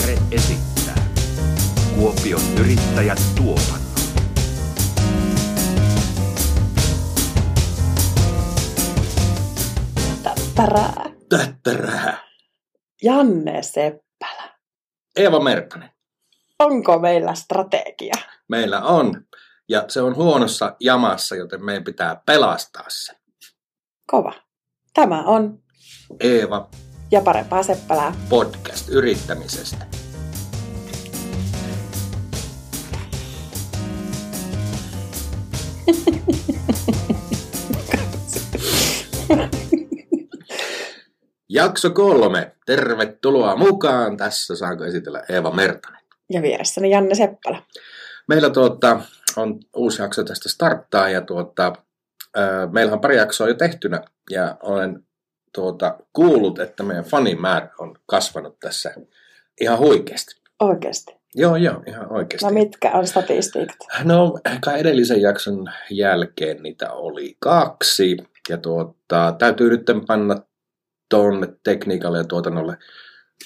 Jare esittää Kuopion yrittäjät tuotannon. Tättärää. Tättärää. Janne Seppälä. Eeva Merkkanen. Onko meillä strategia? Meillä on. Ja se on huonossa jamassa, joten meidän pitää pelastaa se. Kova. Tämä on Eeva ja parempaa Seppälää. podcast yrittämisestä. Jakso kolme. Tervetuloa mukaan. Tässä saanko esitellä Eeva Mertanen. Ja vieressäni Janne Seppälä. Meillä tuota, on uusi jakso tästä starttaa ja tuota, äh, meillä on pari jaksoa jo tehtynä ja olen tuota, kuullut, että meidän fanimäärä on kasvanut tässä ihan huikeasti. Oikeasti. Joo, joo, ihan oikeasti. No mitkä on statistiikat? No, ehkä edellisen jakson jälkeen niitä oli kaksi. Ja tuota, täytyy nyt panna tuonne tekniikalle ja tuotannolle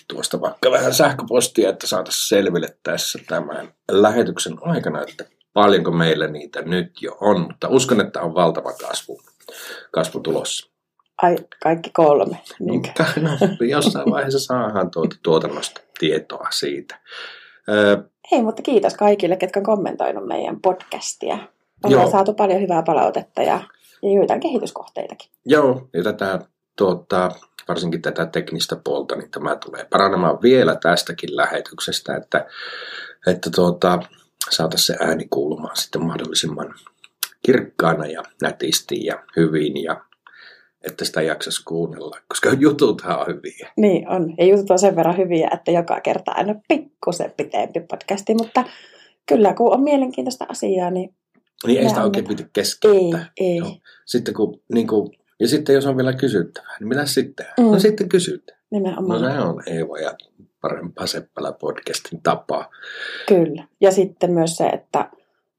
tuosta vaikka vähän sähköpostia, että saataisiin selville tässä tämän lähetyksen aikana, että paljonko meillä niitä nyt jo on. Mutta uskon, että on valtava kasvu, kasvu tulossa. Ai, kaikki kolme. Niinkö? No, jossain vaiheessa saadaan tuota tuotannosta tietoa siitä. Öö, Hei, mutta kiitos kaikille, ketkä on kommentoinut meidän podcastia. Ollaan Joo. saatu paljon hyvää palautetta ja, ja joitain kehityskohteitakin. Joo, ja tätä, tuota, varsinkin tätä teknistä puolta, niin tämä tulee paranemaan vielä tästäkin lähetyksestä, että, että tuota, saataisiin se ääni kuulumaan sitten mahdollisimman kirkkaana ja nätisti ja hyvin ja että sitä jaksaisi kuunnella, koska jututhan on hyviä. Niin on. Ja jutut on sen verran hyviä, että joka kerta aina pikkusen pitempi podcasti, mutta kyllä kun on mielenkiintoista asiaa, niin Niin ei sitä oikein piti keskeyttää. ei, ei. Joo. Sitten kun, niin kuin, ja sitten jos on vielä kysyttävää, niin mitä sitten? Mm. No sitten kysytään. No Nimenomaan. se on Eeva ja parempaa Seppälä podcastin tapaa. Kyllä. Ja sitten myös se, että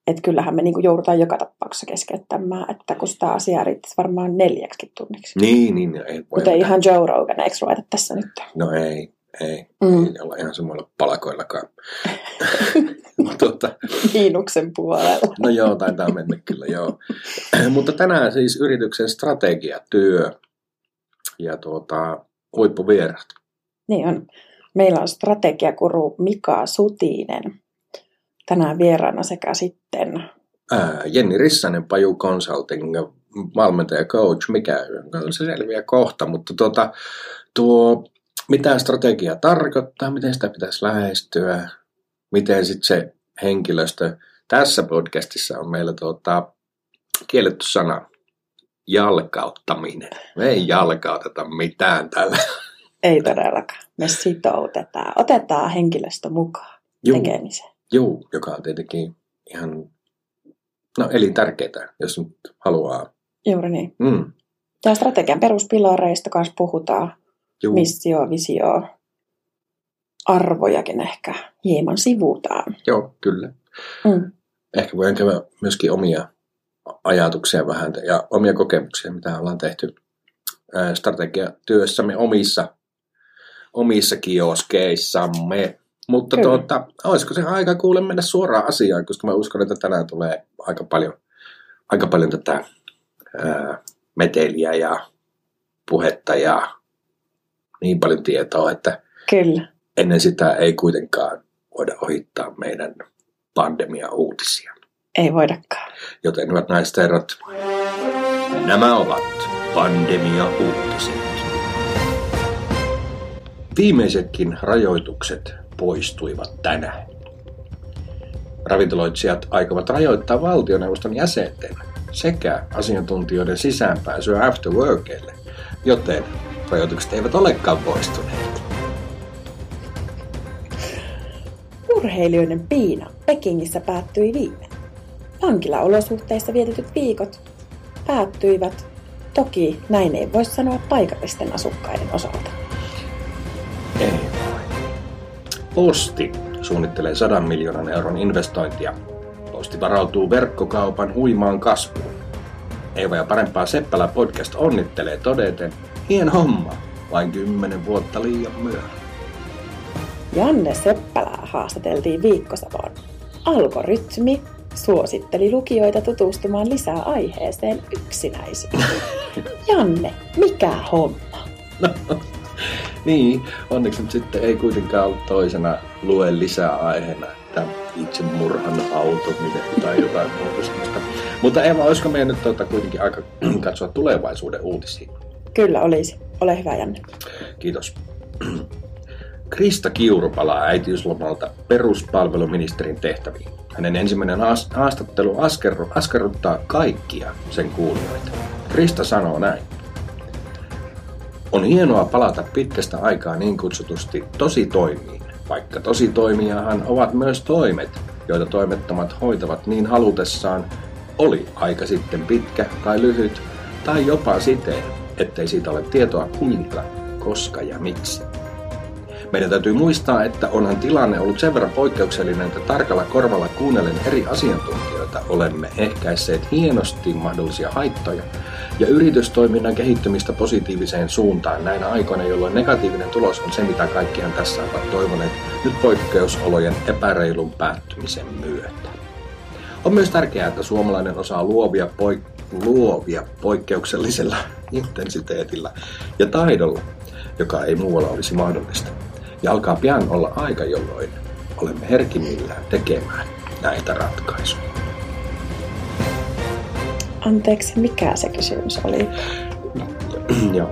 että kyllähän me niinku joudutaan joka tapauksessa keskeyttämään, että kun sitä asiaa riittäisi varmaan neljäksi tunniksi. Niin, niin, ei voi mitään. ihan Joe Rogan, eikö ruveta tässä nyt? No ei, ei. Mm. Ei olla ihan samoilla palkoillakaan. tuota, Miinuksen puolella. no joo, taitaa mennä kyllä, joo. Mutta tänään siis yrityksen strategiatyö ja tuota, huippuvierat. Niin on. Meillä on strategiakuru Mika Sutinen tänään vieraana sekä sitten Ää, Jenni Rissanen, Paju Consulting, valmentaja, coach, mikä se selviää kohta, mutta tuota, tuo, mitä strategia tarkoittaa, miten sitä pitäisi lähestyä, miten sitten se henkilöstö, tässä podcastissa on meillä tuota, kielletty sana, jalkauttaminen. Me ei jalkauteta mitään tällä. ei todellakaan. Me sitoutetaan. Otetaan henkilöstö mukaan Juu, tekemiseen. Juu, joka on tietenkin ihan no, elintärkeää, jos nyt haluaa. Juuri niin. Mm, Ja strategian peruspilareista kanssa puhutaan. juu. Missio, visio, arvojakin ehkä hieman sivutaan. Joo, kyllä. Mm. Ehkä voin käydä myöskin omia ajatuksia vähän ja omia kokemuksia, mitä ollaan tehty strategiatyössämme omissa, omissa kioskeissamme. Mutta Kyllä. tuota, olisiko se aika kuule mennä suoraan asiaan, koska mä uskon, että tänään tulee aika paljon, aika paljon tätä ää, meteliä ja puhetta ja niin paljon tietoa, että Kyllä. ennen sitä ei kuitenkaan voida ohittaa meidän pandemia-uutisia. Ei voidakaan. Joten hyvät naiset herrat, nämä ovat pandemia-uutiset. Viimeisetkin rajoitukset poistuivat tänään. Ravintoloitsijat aikovat rajoittaa valtioneuvoston jäsenten sekä asiantuntijoiden sisäänpääsyä afterworkille, joten rajoitukset eivät olekaan poistuneet. Urheilijoiden piina Pekingissä päättyi viime. Vankilaolosuhteissa vietetyt viikot päättyivät. Toki näin ei voi sanoa paikallisten asukkaiden osalta. Ei. Posti suunnittelee 100 miljoonan euron investointia. Posti varautuu verkkokaupan huimaan kasvuun. Eeva ja parempaa Seppälä podcast onnittelee todeten. Hien homma, vain kymmenen vuotta liian myöhään. Janne Seppälää haastateltiin viikkosavoon. Algoritmi suositteli lukijoita tutustumaan lisää aiheeseen yksinäisyyteen. Janne, mikä homma? Niin, onneksi nyt sitten ei kuitenkaan ollut toisena lue lisää aiheena, että itsemurhan auto tai jotain muuta Mutta Eva, olisiko meidän nyt tuota, kuitenkin aika katsoa tulevaisuuden uutisia? Kyllä olisi. Ole hyvä, Janne. Kiitos. Krista Kiuru palaa äitiyslomalta peruspalveluministerin tehtäviin. Hänen ensimmäinen haastattelu askerru, askerruttaa kaikkia sen kuulijoita. Krista sanoo näin. On hienoa palata pitkästä aikaa niin kutsutusti tosi toimiin, vaikka tosi toimijahan ovat myös toimet, joita toimettomat hoitavat niin halutessaan, oli aika sitten pitkä tai lyhyt, tai jopa siten, ettei siitä ole tietoa kuinka, koska ja miksi. Meidän täytyy muistaa, että onhan tilanne ollut sen verran poikkeuksellinen, että tarkalla korvalla kuunnellen eri asiantuntijoita olemme ehkäisseet hienosti mahdollisia haittoja ja yritystoiminnan kehittymistä positiiviseen suuntaan näinä aikoina, jolloin negatiivinen tulos on se, mitä kaikkihan tässä ovat toivoneet nyt poikkeusolojen epäreilun päättymisen myötä. On myös tärkeää, että suomalainen osaa luovia, poik- luovia poikkeuksellisella intensiteetillä ja taidolla, joka ei muualla olisi mahdollista. Ja alkaa pian olla aika, jolloin olemme herkimmillään tekemään näitä ratkaisuja. Anteeksi, mikä se kysymys oli? Joo.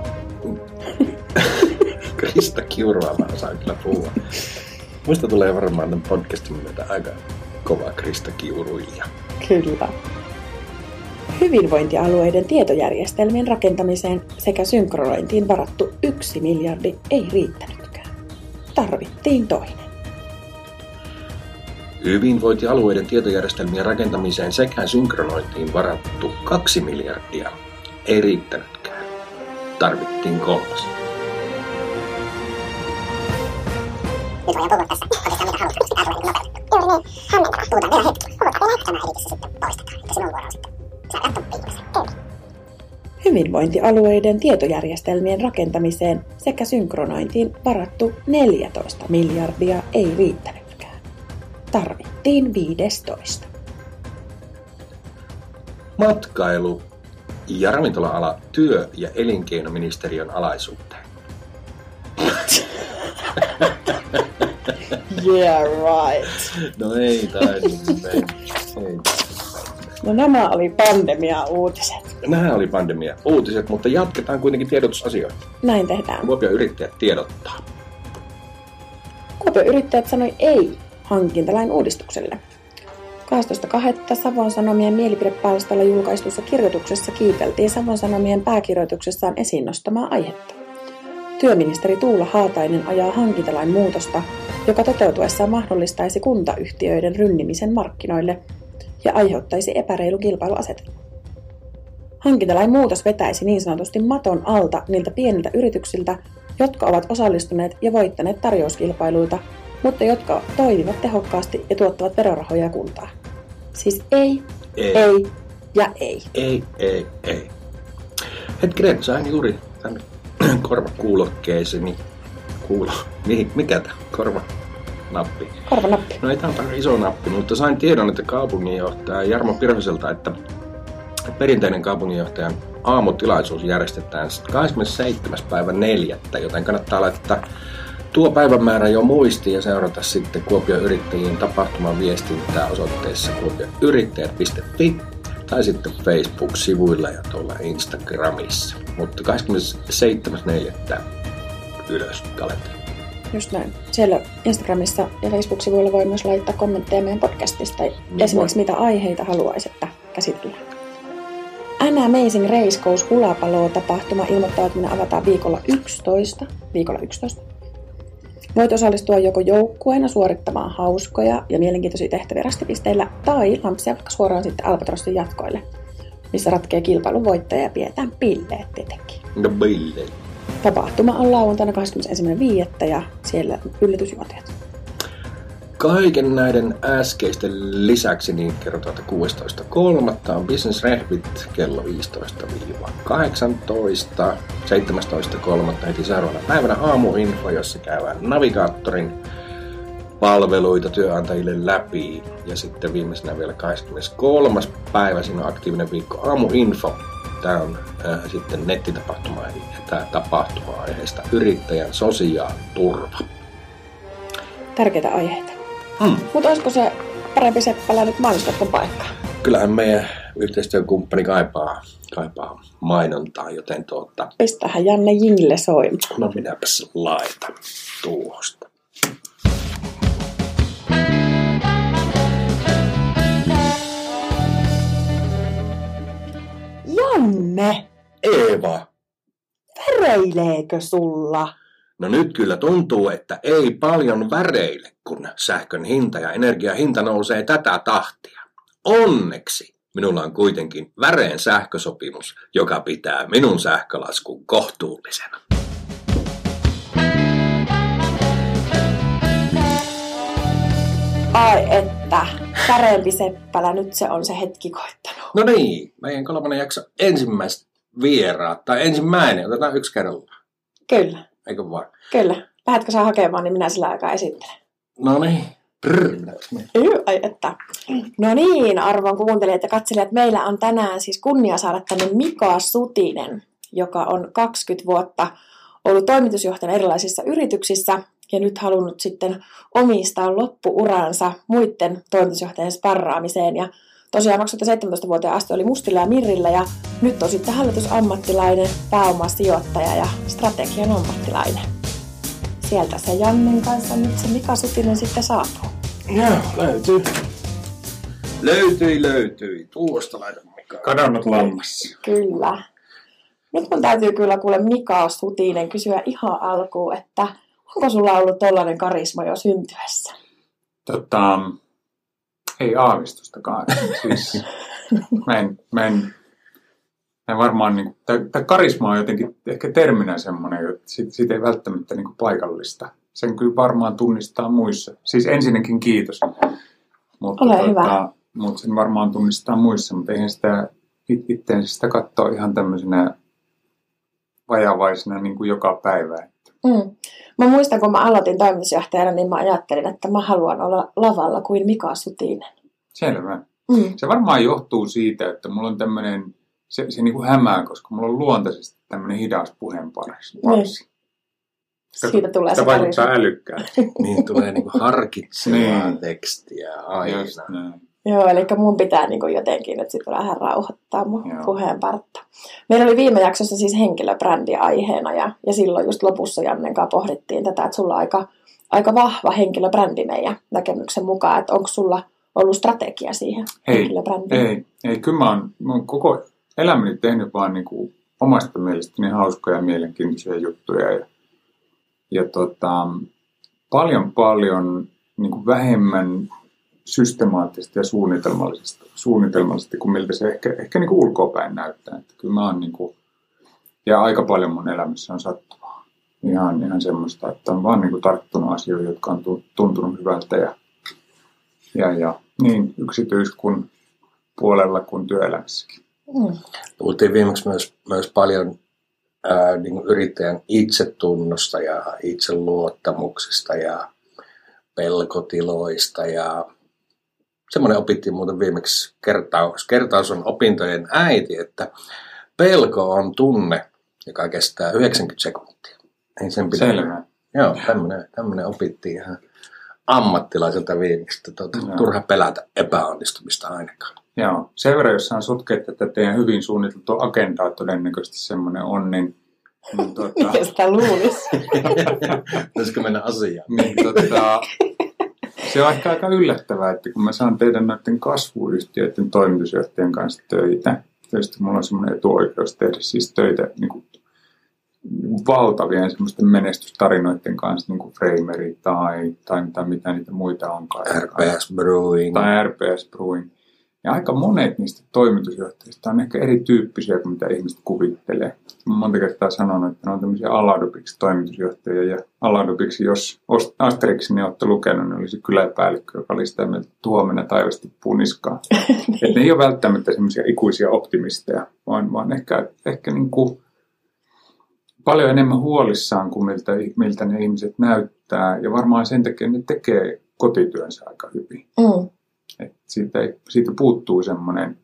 Krista Kiurua mä osaan kyllä puhua. Muista tulee varmaan podcastin myötä aika kova Krista Kiuruilija. Kyllä. Hyvinvointialueiden tietojärjestelmien rakentamiseen sekä synkronointiin varattu yksi miljardi ei riittänytkään. Tarvittiin toinen. Hyvinvointialueiden tietojärjestelmien rakentamiseen sekä synkronointiin varattu kaksi miljardia ei riittänytkään. Tarvittiin kolmas. Nyt voidaan puhua tässä. Otetaan mitä halutaan, koska tämä tulee nopeutettu. Juuri niin. Hämmentävää. Puhutaan vielä hetki. Puhutaan vielä hetki. Tämä editissä sitten poistetaan. Että sinun vuoro on sitten. Sä katsomaan viimeisen. Kyllä. Hyvinvointialueiden tietojärjestelmien rakentamiseen sekä synkronointiin varattu 14 miljardia ei riittänytkään. Tarvittiin 15. Matkailu ja ravintola-ala työ- ja elinkeinoministeriön alaisuuteen. Yeah, right. No ei tainnut Ei No nämä oli pandemia-uutiset. Nämä oli pandemia-uutiset, mutta jatketaan kuitenkin tiedotusasioita. Näin tehdään. Kuopion yrittäjät tiedottaa. Kuopion yrittäjät sanoi ei hankintalain uudistukselle. 12.2. Savon Sanomien mielipidepalstalla julkaistussa kirjoituksessa kiiteltiin Savon Sanomien pääkirjoituksessaan esiin nostamaa aihetta. Työministeri Tuula Haatainen ajaa hankintalain muutosta, joka toteutuessaan mahdollistaisi kuntayhtiöiden rynnimisen markkinoille ja aiheuttaisi epäreilu kilpailuasetelma. Hankintalain muutos vetäisi niin sanotusti maton alta niiltä pieniltä yrityksiltä, jotka ovat osallistuneet ja voittaneet tarjouskilpailuita, mutta jotka toimivat tehokkaasti ja tuottavat verorahoja kuntaa. Siis ei, ei, ei ja ei. Ei, ei, ei. Hetkinen, sain juuri tämän korvakuulokkeiseni. Kuulo. Mikä tämä? Korva nappi. Korvanappi. No ei tämä on iso nappi, mutta sain tiedon, että kaupunginjohtaja Jarmo Pirhoselta, että perinteinen kaupunginjohtajan aamutilaisuus järjestetään 27. päivä 4. joten kannattaa laittaa tuo päivämäärä jo muisti ja seurata sitten Kuopion yrittäjien tapahtuman viestintää osoitteessa kuopioyrittäjät.fi tai sitten Facebook-sivuilla ja tuolla Instagramissa. Mutta 27.4. ylös kalenteri. Just näin. Siellä Instagramissa ja Facebook-sivuilla voi myös laittaa kommentteja meidän podcastista. Niin esimerkiksi voi. mitä aiheita haluaisit, että käsitellään. An Amazing Race Goes tapahtuma ilmoittautuminen avataan viikolla 11. Viikolla 11. Voit osallistua joko joukkueena suorittamaan hauskoja ja mielenkiintoisia tehtäviä rastipisteillä tai lampsia vaikka suoraan sitten Albatrossin jatkoille, missä ratkee kilpailun voittaja ja pidetään pilleet tietenkin. No pilleet. Tapahtuma on lauantaina 21.5. ja siellä yllätysjuontajat. Kaiken näiden äskeisten lisäksi niin kerrotaan, että 16.3. on Business Rehbit kello 15-18. 17.3. heti seuraavana päivänä aamuinfo, jossa käydään navigaattorin palveluita työnantajille läpi. Ja sitten viimeisenä vielä 23. päivä, siinä on aktiivinen viikko aamuinfo. Tämä on äh, sitten nettitapahtuma ja tämä tapahtuma aiheesta yrittäjän sosiaaliturva. Tärkeitä aiheita. Hmm. Mutta olisiko se parempi Seppälä nyt mainoskatton paikka? Kyllähän meidän yhteistyökumppani kaipaa, kaipaa mainontaa, joten tuota, Pistähän Janne Jingle soimaan. no minäpäs laitan tuosta. Janne, Eeva, väreileekö sulla? No nyt kyllä tuntuu, että ei paljon väreille, kun sähkön hinta ja energian hinta nousee tätä tahtia. Onneksi minulla on kuitenkin väreen sähkösopimus, joka pitää minun sähkölaskun kohtuullisena. Ai että, parempi Seppälä, nyt se on se hetki koittanut. No niin, meidän kolmannen jakso ensimmäiset vieraat, tai ensimmäinen, otetaan yksi kerrallaan, Kyllä, eikö vaan? kyllä. Lähdetkö sä hakemaan, niin minä sillä aikaa esittelen. No niin. Ai että. No niin, arvon kuuntelijat ja katselijat, meillä on tänään siis kunnia saada tänne Mika Sutinen, joka on 20 vuotta ollut toimitusjohtajana erilaisissa yrityksissä ja nyt halunnut sitten omistaa loppuuransa muiden toimitusjohtajien sparraamiseen. Ja tosiaan 2017-vuotiaan asti oli Mustilla ja Mirrillä ja nyt on sitten hallitusammattilainen, pääomasijoittaja ja strategian ammattilainen. Sieltä se Jannen kanssa nyt se Mika Sutinen sitten saapuu. Joo, löytyy. Löytyi, löytyi. Tuosta laitan Mika. Kadonnut lammas. Kyllä. Nyt mun täytyy kyllä kuule Mika Sutinen kysyä ihan alkuun, että onko sulla ollut tollainen karisma jo syntyessä? Tota, ei aavistustakaan. Siis, mä en, mä en, mä en varmaan, niin tämä karisma on jotenkin ehkä terminä semmoinen, että siitä, siitä ei välttämättä niin paikallista. Sen kyllä varmaan tunnistaa muissa. Siis ensinnäkin kiitos. Mutta, Ole hyvä. mutta sen varmaan tunnistaa muissa, mutta eihän sitä it- itteensä sitä katsoa ihan tämmöisenä vajavaisena niin kuin joka päivä. Mm. Mä muistan, kun mä aloitin toimitusjohtajana, niin mä ajattelin, että mä haluan olla lavalla kuin Mika Sutinen. Selvä. Mm. Se varmaan johtuu siitä, että mulla on tämmöinen, se, se niin kuin hämää, koska mulla on luontaisesti tämmöinen hidas puheenparsi. parsi. Siitä tulee Sitä se vaikuttaa älykkäältä. Niin tulee niinku harkitsevaa Niin. tekstiä aina. Just näin. Joo, eli mun pitää niin jotenkin nyt sitten vähän rauhoittaa mun Joo. puheenpartta. Meillä oli viime jaksossa siis henkilöbrändi aiheena ja, ja silloin just lopussa Jannen kanssa pohdittiin tätä, että sulla on aika, aika vahva henkilöbrändi meidän näkemyksen mukaan, että onko sulla ollut strategia siihen Ei, henkilöbrändiin? Ei, ei, kyllä mä oon, mä oon koko elämäni tehnyt vaan niin kuin omasta mielestäni hauskoja ja mielenkiintoisia juttuja. Ja, ja tota, paljon paljon niin kuin vähemmän systemaattisesti ja suunnitelmallisesti, suunnitelmallisesti kuin miltä se ehkä, ehkä niin kuin ulkoapäin näyttää. Että kyllä mä oon niin kuin, ja aika paljon mun elämässä on sattumaa. Ihan, ihan semmoista, että on vaan niin kuin tarttunut asioihin, jotka on tu- tuntunut hyvältä ja, ja, ja niin yksityis- kuin puolella kuin työelämässäkin. Mm. Puhuttiin viimeksi myös, myös paljon ää, niin kuin yrittäjän itsetunnosta ja itseluottamuksesta ja pelkotiloista ja semmoinen opittiin muuten viimeksi kertaus. Kertaus on opintojen äiti, että pelko on tunne, joka kestää 90 sekuntia. Ei sen pitää. Selvä. Joo, tämmöinen, tämmöinen opittiin ihan ammattilaiselta viimeksi, että tuota, Joo. turha pelätä epäonnistumista ainakaan. Joo, sen verran, jos saan sotkea tätä teidän hyvin suunniteltua agendaa, todennäköisesti semmoinen on, niin, niin, tota, Mikä sitä luulisi? Pitäisikö mennä asiaan? niin tota, se on ehkä aika yllättävää, että kun mä saan teidän noiden kasvuyhtiöiden toimitusjohtajien kanssa töitä, tietysti mulla on semmoinen etuoikeus tehdä siis töitä niin kuin valtavien semmoisten menestystarinoiden kanssa, niin kuin Frameri tai, tai, tai mitä niitä muita onkaan. RPS Brewing. tai RPS Brewing. Ja aika monet niistä toimitusjohtajista on ehkä erityyppisiä kuin mitä ihmiset kuvittelee. Mä monta kertaa sanonut, että ne on tämmöisiä Aladubiksi toimitusjohtajia. Ja Aladubiksi, jos Asterixin ne olette lukenut, niin olisi kyläpäällikkö, joka oli sitä mieltä, että huomenna taivas tippuu niskaan. että ne ei ole välttämättä semmoisia ikuisia optimisteja, vaan, vaan ehkä, ehkä niin kuin paljon enemmän huolissaan kuin miltä, miltä ne ihmiset näyttää. Ja varmaan sen takia ne tekee kotityönsä aika hyvin. Mm. Et siitä, ei, siitä puuttuu semmoinen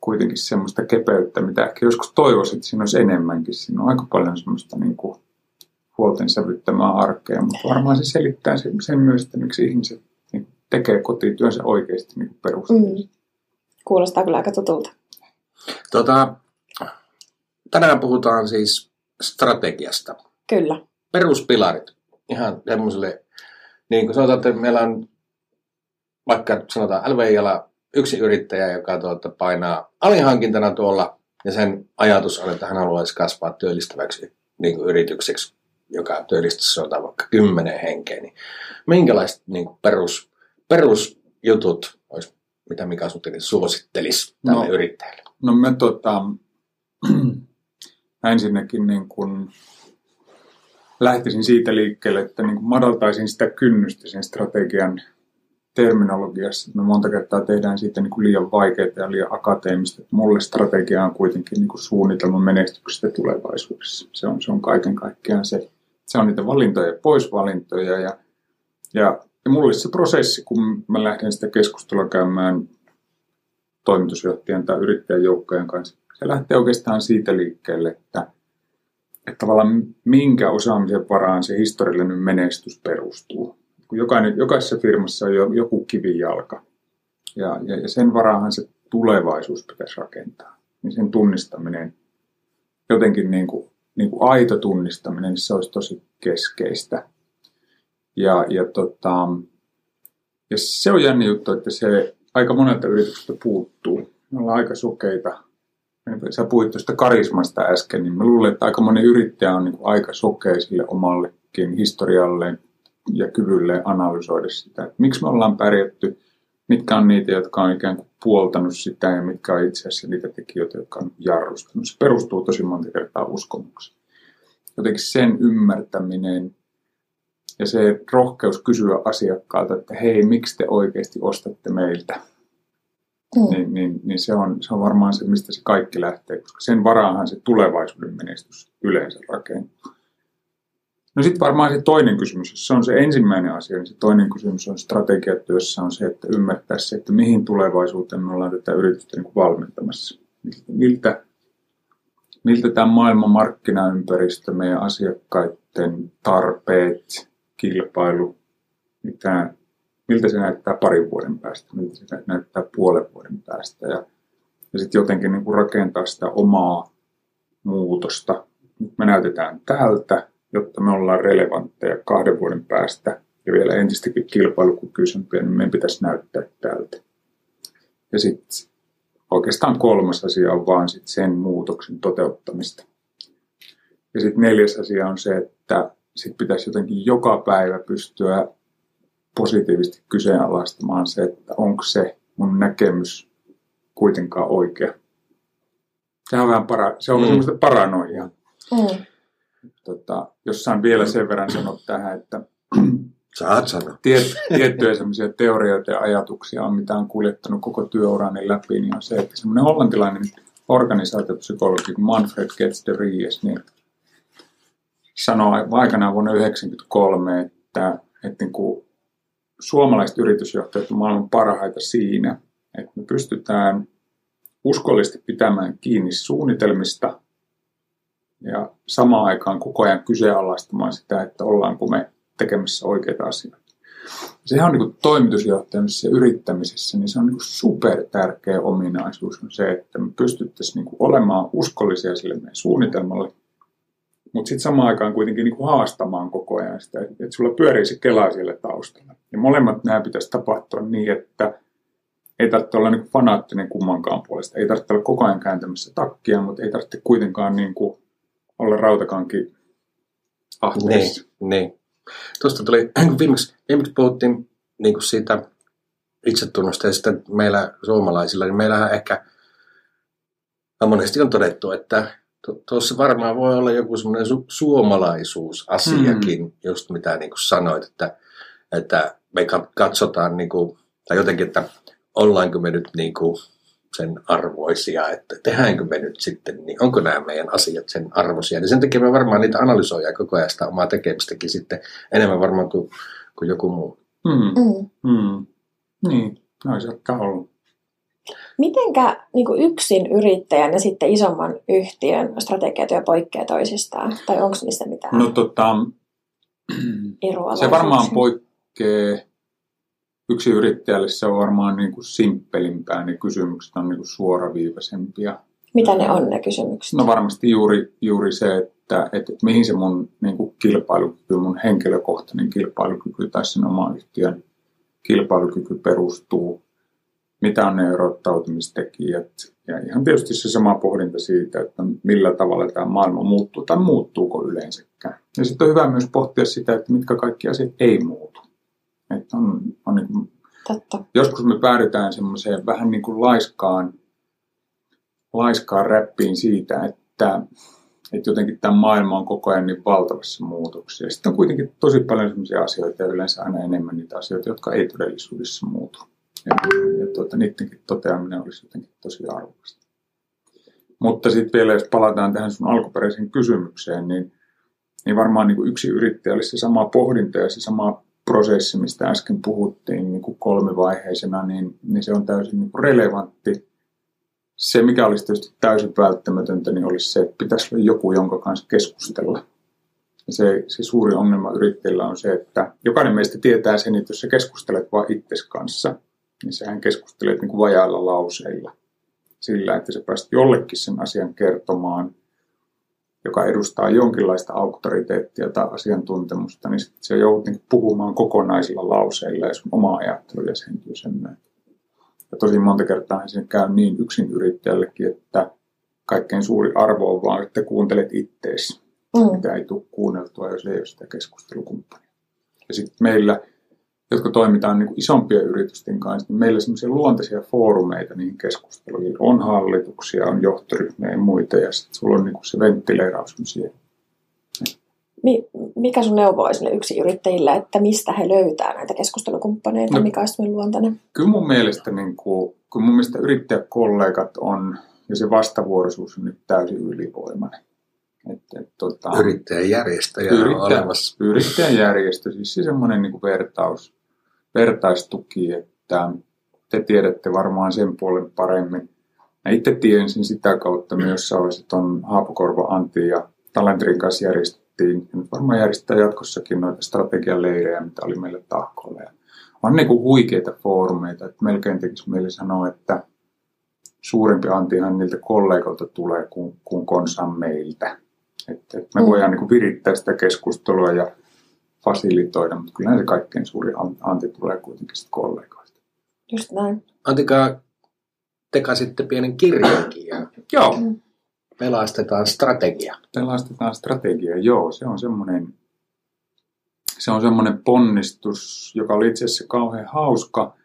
kuitenkin semmoista kepeyttä, mitä ehkä joskus toivoisin, että siinä olisi enemmänkin. Siinä on aika paljon semmoista niin kuin huolten sävyttämää arkea, mutta varmaan se selittää sen, sen myös, että miksi ihmiset niin kuin tekee kotityönsä oikeasti niin perusteellisesti. Mm. Kuulostaa kyllä aika tutulta. Tota, tänään puhutaan siis strategiasta. Kyllä. Peruspilarit. Ihan semmoiselle, niin kuin sanotaan, että meillä on vaikka sanotaan LVIalla yksi yrittäjä, joka tuota, painaa alihankintana tuolla, ja sen ajatus on, että hän haluaisi kasvaa työllistäväksi niin kuin yritykseksi, joka työllistäisi sanotaan vaikka kymmenen henkeä, niin minkälaiset niin kuin perus, perusjutut olisi, mitä Mika Sutinen suosittelisi tälle No. yrittäjälle? No me tota, ensinnäkin niin kun lähtisin siitä liikkeelle, että niin kun madaltaisin sitä kynnystä sen strategian terminologiassa. Me monta kertaa tehdään siitä niin kuin liian vaikeaa ja liian akateemista. Mulle strategia on kuitenkin niin kuin suunnitelma menestyksestä tulevaisuudessa. Se on, se on kaiken kaikkiaan se. Se on niitä valintoja ja poisvalintoja. Ja, ja, ja mulle se prosessi, kun mä lähden sitä keskustelua käymään toimitusjohtajan tai yrittäjän joukkojen kanssa, se lähtee oikeastaan siitä liikkeelle, että, että tavallaan minkä osaamisen varaan se historiallinen menestys perustuu. Kun jokainen, jokaisessa firmassa on jo, joku kivijalka, ja, ja, ja sen varaahan se tulevaisuus pitäisi rakentaa. Niin sen tunnistaminen, jotenkin niin kuin, niin kuin aito tunnistaminen, niin se olisi tosi keskeistä. Ja, ja, tota, ja se on jännä juttu, että se aika monelta yritykseltä puuttuu. Me ollaan aika sokeita. Sä puhuit tuosta karismasta äsken, niin mä luulen, että aika moni yrittäjä on niin aika sokea sille omallekin historialleen ja kyvylleen analysoida sitä, että miksi me ollaan pärjätty, mitkä on niitä, jotka on ikään kuin puoltanut sitä ja mitkä on itse asiassa niitä tekijöitä, jotka on jarrustanut. Se perustuu tosi monta kertaa uskomuksiin. Jotenkin sen ymmärtäminen ja se rohkeus kysyä asiakkaalta, että hei, miksi te oikeasti ostatte meiltä, Mm. niin, niin, niin se, on, se on varmaan se, mistä se kaikki lähtee, koska sen varaanhan se tulevaisuuden menestys yleensä rakentuu. No sitten varmaan se toinen kysymys, jos se on se ensimmäinen asia, niin se toinen kysymys on strategiatyössä on se, että ymmärtää se, että mihin tulevaisuuteen me ollaan tätä yritystä niin valmentamassa. Miltä, miltä, tämä maailman markkinaympäristö, meidän asiakkaiden tarpeet, kilpailu, mitä, miltä se näyttää parin vuoden päästä, miltä se näyttää puolen vuoden päästä. Ja, ja sitten jotenkin niin rakentaa sitä omaa muutosta. Nyt me näytetään tältä, jotta me ollaan relevantteja kahden vuoden päästä ja vielä entistäkin kilpailukykyisempiä, niin meidän pitäisi näyttää tältä. Ja sitten oikeastaan kolmas asia on vaan sit sen muutoksen toteuttamista. Ja sitten neljäs asia on se, että sit pitäisi jotenkin joka päivä pystyä positiivisesti kyseenalaistamaan se, että onko se mun näkemys kuitenkaan oikea. Sehän on vähän para, se on Mm. mm. semmoista paranoiaa. Mm. Tota, jos saan vielä sen verran sanoa tähän, että Saat sanoa. tiet, tiettyjä semmoisia teorioita ja ajatuksia on, mitä on kuljettanut koko työurani läpi, niin on se, että semmoinen hollantilainen organisaatiopsykologi Manfred Getz de Ries, niin sanoi aikanaan vuonna 1993, että, että niin kuin suomalaiset yritysjohtajat on maailman parhaita siinä, että me pystytään uskollisesti pitämään kiinni suunnitelmista ja samaan aikaan koko ajan kyseenalaistamaan sitä, että ollaanko me tekemässä oikeita asioita. Sehän on niin kuin toimitusjohtamisessa ja yrittämisessä, niin se on niin super tärkeä ominaisuus on se, että me pystyttäisiin niin olemaan uskollisia sille meidän suunnitelmalle, mutta sitten samaan aikaan kuitenkin niin haastamaan koko ajan sitä, että sulla pyörii se kela siellä taustalla. Ja molemmat nämä pitäisi tapahtua niin, että ei tarvitse olla niin fanaattinen kummankaan puolesta. Ei tarvitse olla koko ajan kääntämässä takkia, mutta ei tarvitse kuitenkaan niin kuin olla rautakanki ahteessa. Niin, niin. Tuosta tuli, kun viimeksi, viimeksi puhuttiin niin kuin siitä itsetunnosta ja sitten meillä suomalaisilla, niin meillähän ehkä no monesti on todettu, että tu- tuossa varmaan voi olla joku semmoinen su- suomalaisuusasiakin, mm. just mitä niin kuin sanoit, että, että me kat- katsotaan niin kuin, tai jotenkin, että ollaanko me nyt niin kuin sen arvoisia, että tehdäänkö me nyt sitten, niin onko nämä meidän asiat sen arvoisia. Niin sen takia me varmaan niitä analysoidaan koko ajan sitä omaa tekemistäkin sitten enemmän varmaan kuin, kuin joku muu. Mm. Mm. Mm. Niin, no saattaa olla. Mitenkä niin kuin yksin yrittäjän ja sitten isomman yhtiön strategiatyö poikkeaa toisistaan? Tai onko niissä mitään No tota, eroa? se varmaan poikkeaa yksi yrittäjälle se on varmaan niin kuin simppelimpää, niin kysymykset on niin kuin suoraviivaisempia. Mitä ne on ne kysymykset? No varmasti juuri, juuri se, että, että mihin se mun niin kuin kilpailukyky, mun henkilökohtainen kilpailukyky tai sen oman yhtiön kilpailukyky perustuu, mitä on ne erottautumistekijät ja ihan tietysti se sama pohdinta siitä, että millä tavalla tämä maailma muuttuu tai muuttuuko yleensäkään. Ja sitten on hyvä myös pohtia sitä, että mitkä kaikki asiat ei muutu. Että on, on niin kuin, Totta. joskus me päädytään semmoiseen vähän niin kuin laiskaan, laiskaan räppiin siitä, että, että jotenkin tämä maailma on koko ajan niin valtavassa muutoksessa. Sitten on kuitenkin tosi paljon sellaisia asioita ja yleensä aina enemmän niitä asioita, jotka ei todellisuudessa muutu. Ja, ja tuota, niidenkin toteaminen olisi jotenkin tosi arvokasta. Mutta sitten vielä, jos palataan tähän sun alkuperäiseen kysymykseen, niin, niin varmaan niin kuin yksi yrittäjä olisi se sama pohdinta ja se sama prosessi, mistä äsken puhuttiin niin kuin kolmivaiheisena, niin, niin se on täysin niin kuin relevantti. Se, mikä olisi tietysti täysin välttämätöntä, niin olisi se, että pitäisi olla joku, jonka kanssa keskustella. Ja se, se suuri ongelma yrittäjillä on se, että jokainen meistä tietää sen, että jos sä keskustelet vain itsesi kanssa, niin sähän keskustelet niin kuin vajailla lauseilla. Sillä, että sä pääset jollekin sen asian kertomaan, joka edustaa jonkinlaista auktoriteettia tai asiantuntemusta, niin sitten se joudut niin puhumaan kokonaisilla lauseilla ja sun oma ajattelu jäsentyy sen myötä. Ja tosi monta kertaa se käy niin yksin yrittäjällekin, että kaikkein suuri arvo on vaan, että kuuntelet itteesi, Mm. mitä ei tule kuunneltua, jos ei ole sitä keskustelukumppania. Ja sitten meillä, jotka toimitaan niin kuin isompien yritysten kanssa, niin meillä semmoisia luontaisia foorumeita niihin keskusteluihin. On hallituksia, on johtoryhmiä ja muita, ja sitten sulla on niin kuin se venttileeraus siihen. Mi- mikä sun neuvo olisi niille yksiyrittäjille, että mistä he löytää näitä keskustelukumppaneita? No. Mikä olisi luontainen? Kyllä mun mielestä, niin kuin, kun mun mielestä yrittäjäkollegat on, ja se vastavuoroisuus on nyt täysin ylivoimainen. Että, et, tota, Yrittäjäjärjestöjä on Yrittäjä- olemassa. yrittäjäjärjestö, siis se semmoinen niin vertaus, vertaistuki, että te tiedätte varmaan sen puolen paremmin. Mä itse tiesin sitä kautta myös vaiheessa tuon Haapakorva Antti ja Talentrin kanssa järjestettiin, ja nyt varmaan järjestetään jatkossakin noita strategialeirejä, mitä oli meille tahkolla. Ja on niin kuin huikeita foorumeita, että melkein tekisi mieli sanoa, että suurempi antihan niiltä kollegoilta tulee kuin, kuin konsan meiltä. Että, että me Mm. voidaan niin kuin virittää sitä keskustelua ja fasilitoida, mutta kyllä se kaikkein suuri an- anti tulee kuitenkin sitten kollegoista. Just näin. Antikaa, tekasitte pienen kirjankin ja Joo, pelastetaan strategia. pelastetaan strategia. Joo, se on semmoinen, se on semmoinen ponnistus, joka oli itse asiassa kauhean hauska.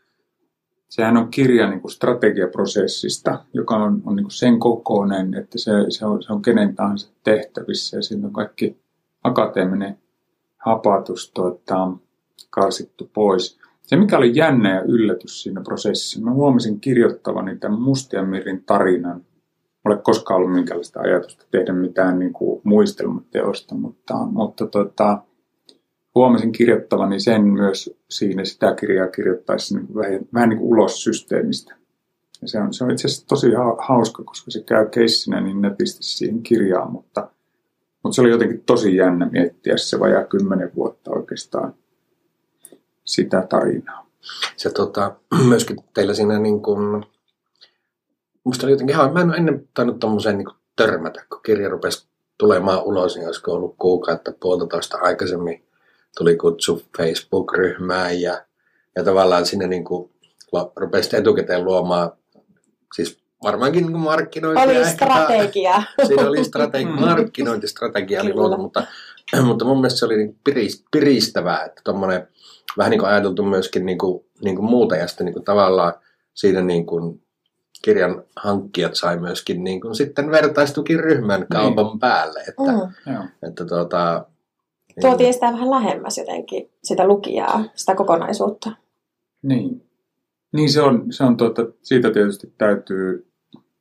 Sehän on kirja niin kuin strategiaprosessista, joka on, on niin kuin sen kokoinen, että se, se, on, se on kenen tahansa tehtävissä. Ja siinä on kaikki akateeminen hapatus tuota, karsittu pois. Se, mikä oli jännä ja yllätys siinä prosessissa, mä huomasin kirjoittavani tämän Mustianmirin tarinan ole koskaan ollut minkäänlaista ajatusta tehdä mitään niin kuin muistelmateosta, mutta, mutta tota, huomasin kirjoittavani sen myös siinä sitä kirjaa kirjoittaessa niin kuin vähän, vähän niin kuin ulos systeemistä. Ja se on, se on itse asiassa tosi ha- hauska, koska se käy keissinä niin netisti siihen kirjaan, mutta, mutta se oli jotenkin tosi jännä miettiä se vajaa kymmenen vuotta oikeastaan sitä tarinaa. Se tota, myöskin teillä siinä niin kuin, musta oli jotenkin mä en ole ennen tainnut tommoseen niin törmätä, kun kirja rupesi tulemaan ulos, niin olisiko ollut kuukautta puolitoista aikaisemmin tuli kutsu Facebook-ryhmään ja, ja tavallaan sinne niin kuin, rupesi etukäteen luomaan, siis varmaankin niin markkinointia. Oli ehkä- strategia. Siinä oli strategi- markkinointistrategia oli luotu, mutta, mutta mun mielestä se oli niin piris- piristävää, että tommonen, vähän niin kuin ajateltu myöskin niin kuin, niin kuin muuta ja sitten niin kuin tavallaan siinä niin kuin kirjan hankkijat sai myöskin niin kuin sitten vertaistukiryhmän kaupan päälle, että, Mm. Että tota, niin, Tuotiin sitä vähän lähemmäs jotenkin, sitä lukijaa, sitä kokonaisuutta. Niin. Niin se on, se on tuota, siitä tietysti täytyy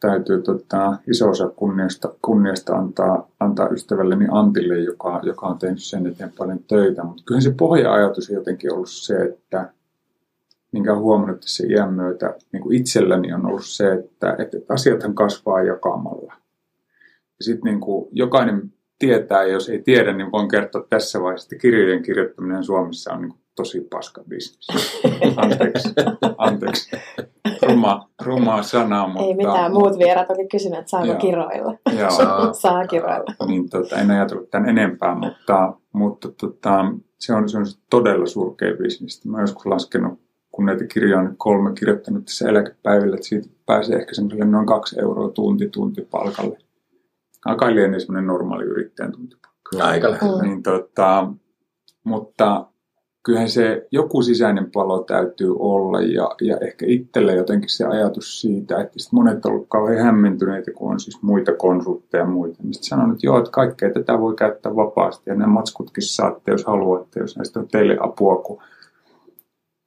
täytyy tota, iso osa kunniasta, kunniasta antaa, antaa ystävälleni Antille, joka, joka on tehnyt sen eteen paljon töitä. Mutta kyllä se pohja-ajatus jotenkin ollut se, että minkä olen huomannut tässä iän myötä niin itselläni on ollut se, että, että asiathan kasvaa jakamalla. Ja sitten niin kuin jokainen tietää, ja jos ei tiedä, niin voin kertoa tässä vaiheessa, että kirjojen kirjoittaminen Suomessa on niin tosi paska bisnes. Anteeksi, anteeksi. Ruma, rumaa sana, mutta... Ei mitään, muut vierat oli kysynyt, että saako Joo. kiroilla. Joo. Saa, kiroilla. niin tota, en ajatellut tämän enempää, mutta, mutta tota, se, on, se on todella surkea bisnes. Mä joskus laskenut, kun näitä kirjoja on kolme kirjoittanut tässä eläkepäivillä, että siitä pääsee ehkä semmoiselle noin kaksi euroa tunti tunti palkalle. Aika lienee semmoinen normaali yrittäjän tuntipalkka. Aika lähellä. Mm. Niin, tota, mutta kyllähän se joku sisäinen palo täytyy olla ja, ja ehkä itselle jotenkin se ajatus siitä, että sit monet on ollut kauhean hämmentyneitä, kun on siis muita konsultteja ja muita. Niin sitten sanon, että joo, että kaikkea tätä voi käyttää vapaasti ja nämä matskutkin saatte, jos haluatte, jos näistä on teille apua, kun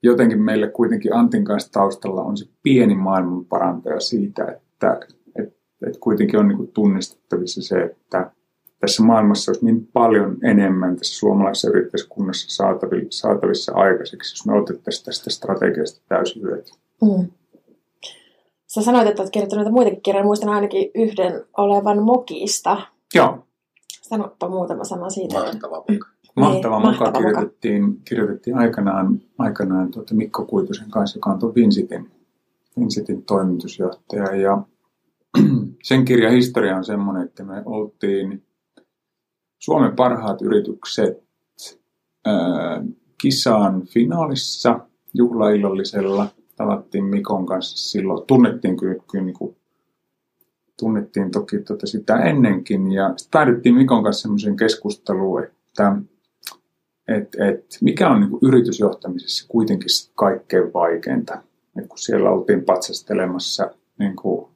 jotenkin meille kuitenkin Antin kanssa taustalla on se pieni maailman parantaja siitä, että et, et kuitenkin on niin kuin tunnistettavissa se, että tässä maailmassa olisi niin paljon enemmän tässä suomalaisessa yrittäjäkunnassa saatavissa, saatavissa aikaiseksi, jos me otettaisiin tästä strategiasta täysin hyöty. Mm. Sä sanoit, että olet kirjoittanut näitä muitakin kirjoja. Muistan ainakin yhden olevan Mokista. Joo, Sanoppa muutama sana siitä. Mahtava muka. mahtava Niin, muka mahtava muka. kirjoitettiin, kirjoitettiin aikanaan, aikanaan tuota Mikko Kuitusen kanssa, joka on tuon Vinsitin, Vinsitin toimitusjohtaja. Ja sen kirjan historia on semmoinen, että me oltiin Suomen parhaat yritykset ää, kisan finaalissa juhlaillallisella. Tavattiin Mikon kanssa silloin. Tunnettiin kyllä, kyllä niin kuin, tunnettiin toki tota sitä ennenkin. Ja sitten päädyttiin Mikon kanssa semmoiseen keskusteluun, että et, et, mikä on niin kuin yritysjohtamisessa kuitenkin kaikkein vaikeinta. Et kun siellä oltiin patsastelemassa niin kuin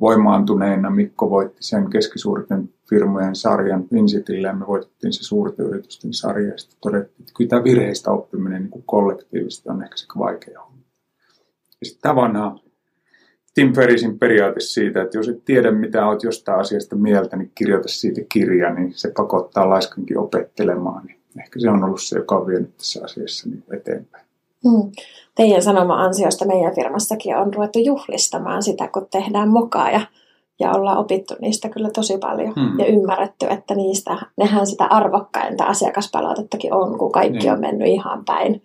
voimaantuneena, Mikko voitti sen keskisuurten firmojen sarjan Vincitille ja me voitettiin se suurten yritysten sarja. Ja todettiin, että kyllä tämä virheistä oppiminen niin kuin kollektiivisesti on ehkä se vaikea homma. Ja sitten tämä vanha Tim Ferrisin periaate siitä, että jos et tiedä mitä olet jostain asiasta mieltä, niin kirjoita siitä kirja, niin se pakottaa laiskankin opettelemaan. Niin ehkä se on ollut se, joka on vienyt tässä asiassa niin eteenpäin. Mm. Teidän sanoma ansiosta meidän firmassakin on ruvettu juhlistamaan sitä, kun tehdään mokaa ja, ja ollaan opittu niistä kyllä tosi paljon Mm. ja ymmärretty, että niistä, nehän sitä arvokkainta asiakaspalautettakin on, kun kaikki Niin. on mennyt ihan päin,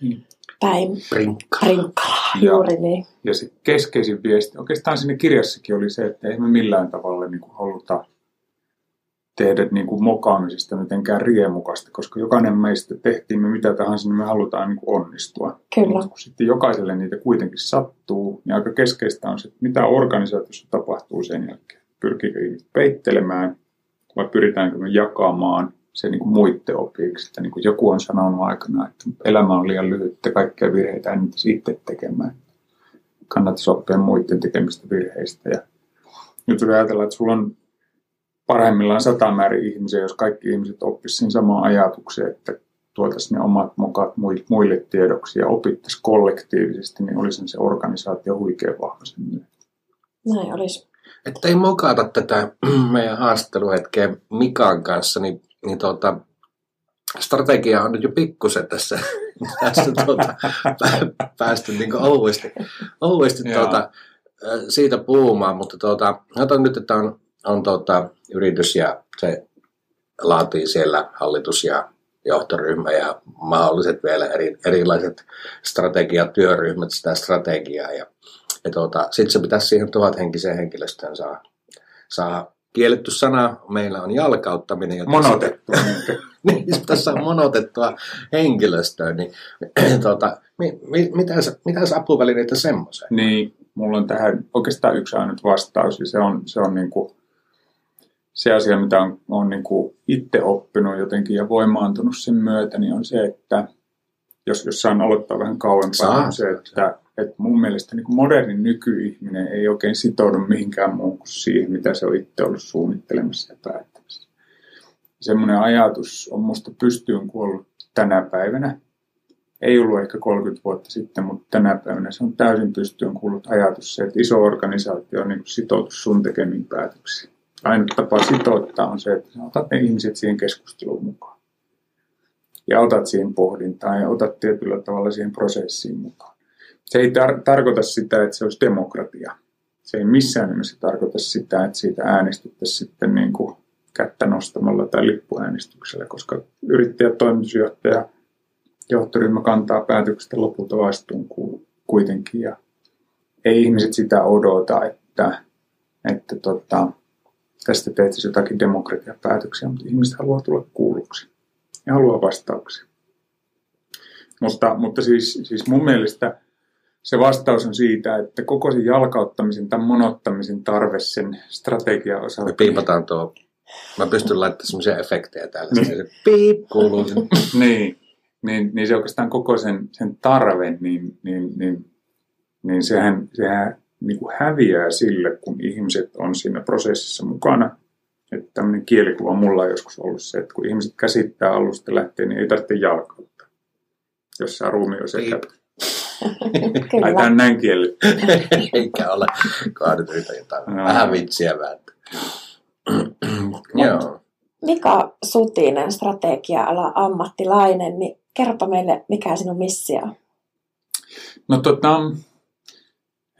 Niin. päin Prinkka. rinkkalaa. Joo. Juuri niin. Ja se keskeisin viesti, oikeastaan siinä kirjassakin oli se, että ei me millään tavalla niin kuin haluta tehdä niin kuin mokaamisesta mitenkään riemukasta, koska jokainen meistä tehtiin me mitä tahansa, niin me halutaan niin kuin onnistua. Kyllä. Mutta kun sitten jokaiselle niitä kuitenkin sattuu, niin aika keskeistä on se, että mitä organisaatiossa tapahtuu sen jälkeen. Pyrkiikö ihmiset peittelemään vai pyritäänkö me jakamaan se niin kuin muiden opiksi. Että niin kuin joku on sanonut aikana, että elämä on liian lyhyt, että kaikkia virheitä ei niitä itse tekemään. Kannattaisi oppia muiden tekemistä virheistä. Ja nyt jos ajatellaan, että sulla on parhaimmillaan sata määrin ihmisiä, jos kaikki ihmiset oppisivat sen samaan ajatukseen, että tuotaisiin ne omat mokat muille, tiedoksi ja opittaisiin kollektiivisesti, niin olisi se organisaatio huikean vahva sen myötä. Näin olisi. Että ei mokata tätä meidän haastatteluhetkeä Mikan kanssa, niin, niin tuota, strategia on nyt jo pikkusen tässä, tässä tuota, pää- päästy niin ohuesti, ohuesti tuota, siitä puhumaan, mutta tuota, otan nyt, että on, on tuota, yritys ja se laatii siellä hallitus ja johtoryhmä ja mahdolliset vielä eri, erilaiset strategiatyöryhmät sitä strategiaa ja ja tuota, sitten se pitäisi siihen tuhathenkiseen henkilöstöön saa, saa kielletty sana. Meillä on jalkauttaminen. Monotettu. niin, pitäisi saada monotettua henkilöstöön. Niin, tuota, mi, mi, mitäs, mitäs apuvälineitä semmoiseen? Niin, mulla on tähän oikeastaan yksi ainut vastaus, ja se on, se on niin kuin se asia, mitä on, on niin kuin itse oppinut jotenkin ja voimaantunut sen myötä, niin on se, että jos, jos saan aloittaa vähän kauempaa, Saa. niin on se, että, että mun mielestä niin kuin moderni nykyihminen ei oikein sitoudu mihinkään muuhun kuin siihen, mitä se on itse ollut suunnittelemassa ja päättämässä. Semmoinen ajatus on musta pystyyn kuollut tänä päivänä. ei ollut ehkä 30 vuotta sitten, mutta tänä päivänä se on täysin pystyyn kuullut ajatus se, että iso organisaatio on niin sitoutu sun tekemiin päätöksiin. Ainut tapa sitouttaa on se, että otat ne ihmiset siihen keskusteluun mukaan. Ja otat siihen pohdintaan ja otat tietyllä tavalla siihen prosessiin mukaan. Se ei tar- tarkoita sitä, että se olisi demokratia. Se ei missään nimessä tarkoita sitä, että siitä äänestettäisiin sitten niin kuin kättä nostamalla tai lippuäänestyksellä, koska yrittäjä, toimitusjohtaja, johtoryhmä kantaa päätöksestä lopulta vastuun kuitenkin. Ja ei ihmiset sitä odota, että, että tota, tästä tehtäisiin jotakin demokratiapäätöksiä, mutta ihmiset haluaa tulla kuulluksi ja haluaa vastauksia. Mutta, mutta siis, siis mun mielestä se vastaus on siitä, että koko sen jalkauttamisen tai monottamisen tarve sen strategian osalta... Me piipataan tuo. Mä pystyn laittamaan semmoisia efektejä täällä. Niin. Se piip kuuluu. niin, niin, niin se oikeastaan koko sen, sen tarve, niin, niin, niin, niin sehän, sehän niin kuin häviää sille, kun ihmiset on siinä prosessissa mukana. Että tämmöinen kielikuva mulla on joskus ollut se, että kun ihmiset käsittää alusta lähtien, niin ei tarvitse jalkauttaa. Jos saa ruumi on sekä... Ai tämä on näin kieli. Eikä ole kaadit jotain. No. Vähän vitsiä vääntää. Joo. Mika Sutinen, strategia-ala ammattilainen, niin kerropa meille, mikä sinun missio No tota,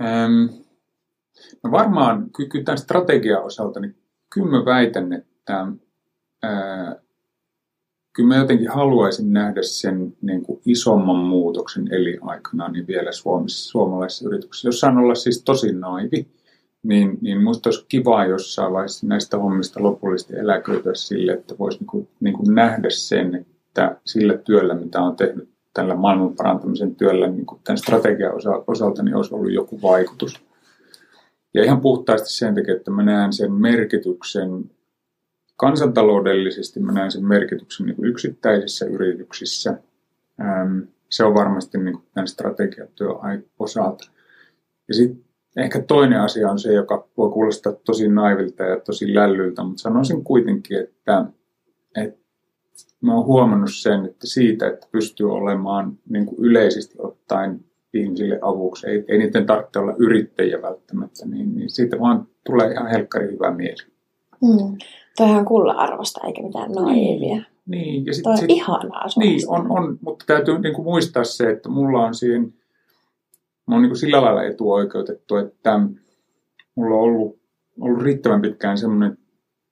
Ähm, no varmaan kyllä tämän strategian osalta, niin kyllä mä väitän, että ää, kyllä mä jotenkin haluaisin nähdä sen niin kuin isomman muutoksen elinaikana niin vielä Suomessa, suomalaisissa yrityksissä. Jos saan olla siis tosi naivi, niin, niin musta olisi kiva jossain vaiheessa näistä hommista lopullisesti eläköityä sille, että voisi niin kuin, niin kuin nähdä sen, että sillä työllä, mitä on tehnyt tällä maailman parantamisen työllä niin kuin tämän strategian osalta niin olisi ollut joku vaikutus. Ja ihan puhtaasti sen takia, että mä näen sen merkityksen kansantaloudellisesti, mä näen sen merkityksen niin kuin yksittäisissä yrityksissä. Se on varmasti niin kuin tämän strategiatyön osalta. Ja sitten ehkä toinen asia on se, joka voi kuulostaa tosi naivilta ja tosi lällyltä, mutta sanoisin kuitenkin, että, että mä oon huomannut sen, että siitä, että pystyy olemaan niin kuin yleisesti ottaen ihmisille avuksi, ei, ei niiden tarvitse olla yrittäjiä välttämättä, niin, niin siitä vaan tulee ihan helkkari hyvä mieli. Mm. Toihan kulla-arvosta eikä mitään naivia. Niin, niin. Ja sit, Toi on sit, ihanaa Niin, on, on, mutta täytyy niin kuin muistaa se, että mulla on siihen, mä oon niin kuin sillä lailla etuoikeutettu, että mulla on ollut, ollut riittävän pitkään semmoinen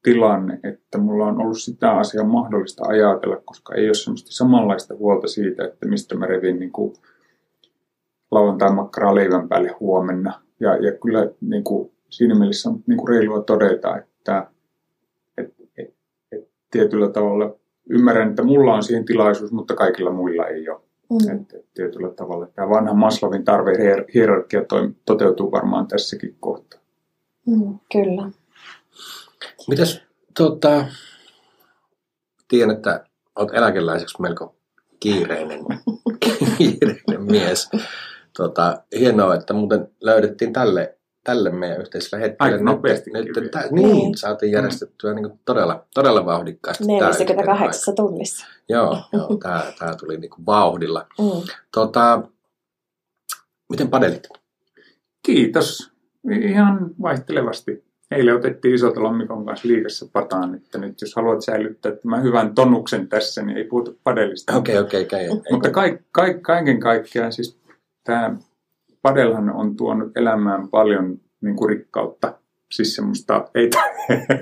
tilanne, että mulla on ollut sitä asiaa mahdollista ajatella, koska ei ole semmoista samanlaista huolta siitä, että mistä mä revin niin kuin lauantai makkaraa leivän päälle huomenna. Ja, ja kyllä niin kuin, siinä mielessä on niin kuin reilua todeta, että et, et, et, tietyllä tavalla ymmärrän, että mulla on siihen tilaisuus, mutta kaikilla muilla ei ole. Mm. Et, et, tietyllä tavalla tämä vanha Maslovin tarvehierarkia toteutuu varmaan tässäkin kohtaa. Mm, kyllä. Mitäs, tota, tiedän, että olet eläkeläiseksi melko kiireinen, kiireinen mies. Tota, hienoa, että muuten löydettiin tälle, tälle meidän yhteisellä hetkellä. Aika nopeasti. Nyt, nyt, tä, niin, niin, saatiin järjestettyä niin kuin todella, todella vauhdikkaasti. 48 tunnissa. Joo, joo tämä, tämä tuli niin kuin vauhdilla. Mm. Tota, miten padelit? Kiitos. Ihan vaihtelevasti eilen otettiin Isotalon kanssa liikassa pataan, että nyt jos haluat säilyttää tämän hyvän tonuksen tässä, niin ei puhuta padelista. Okei, okay, okei, okay, okay. Mutta kaik, kaik, kaiken kaikkiaan siis tämä padelhan on tuonut elämään paljon niin kuin rikkautta, siis semmoista, ei,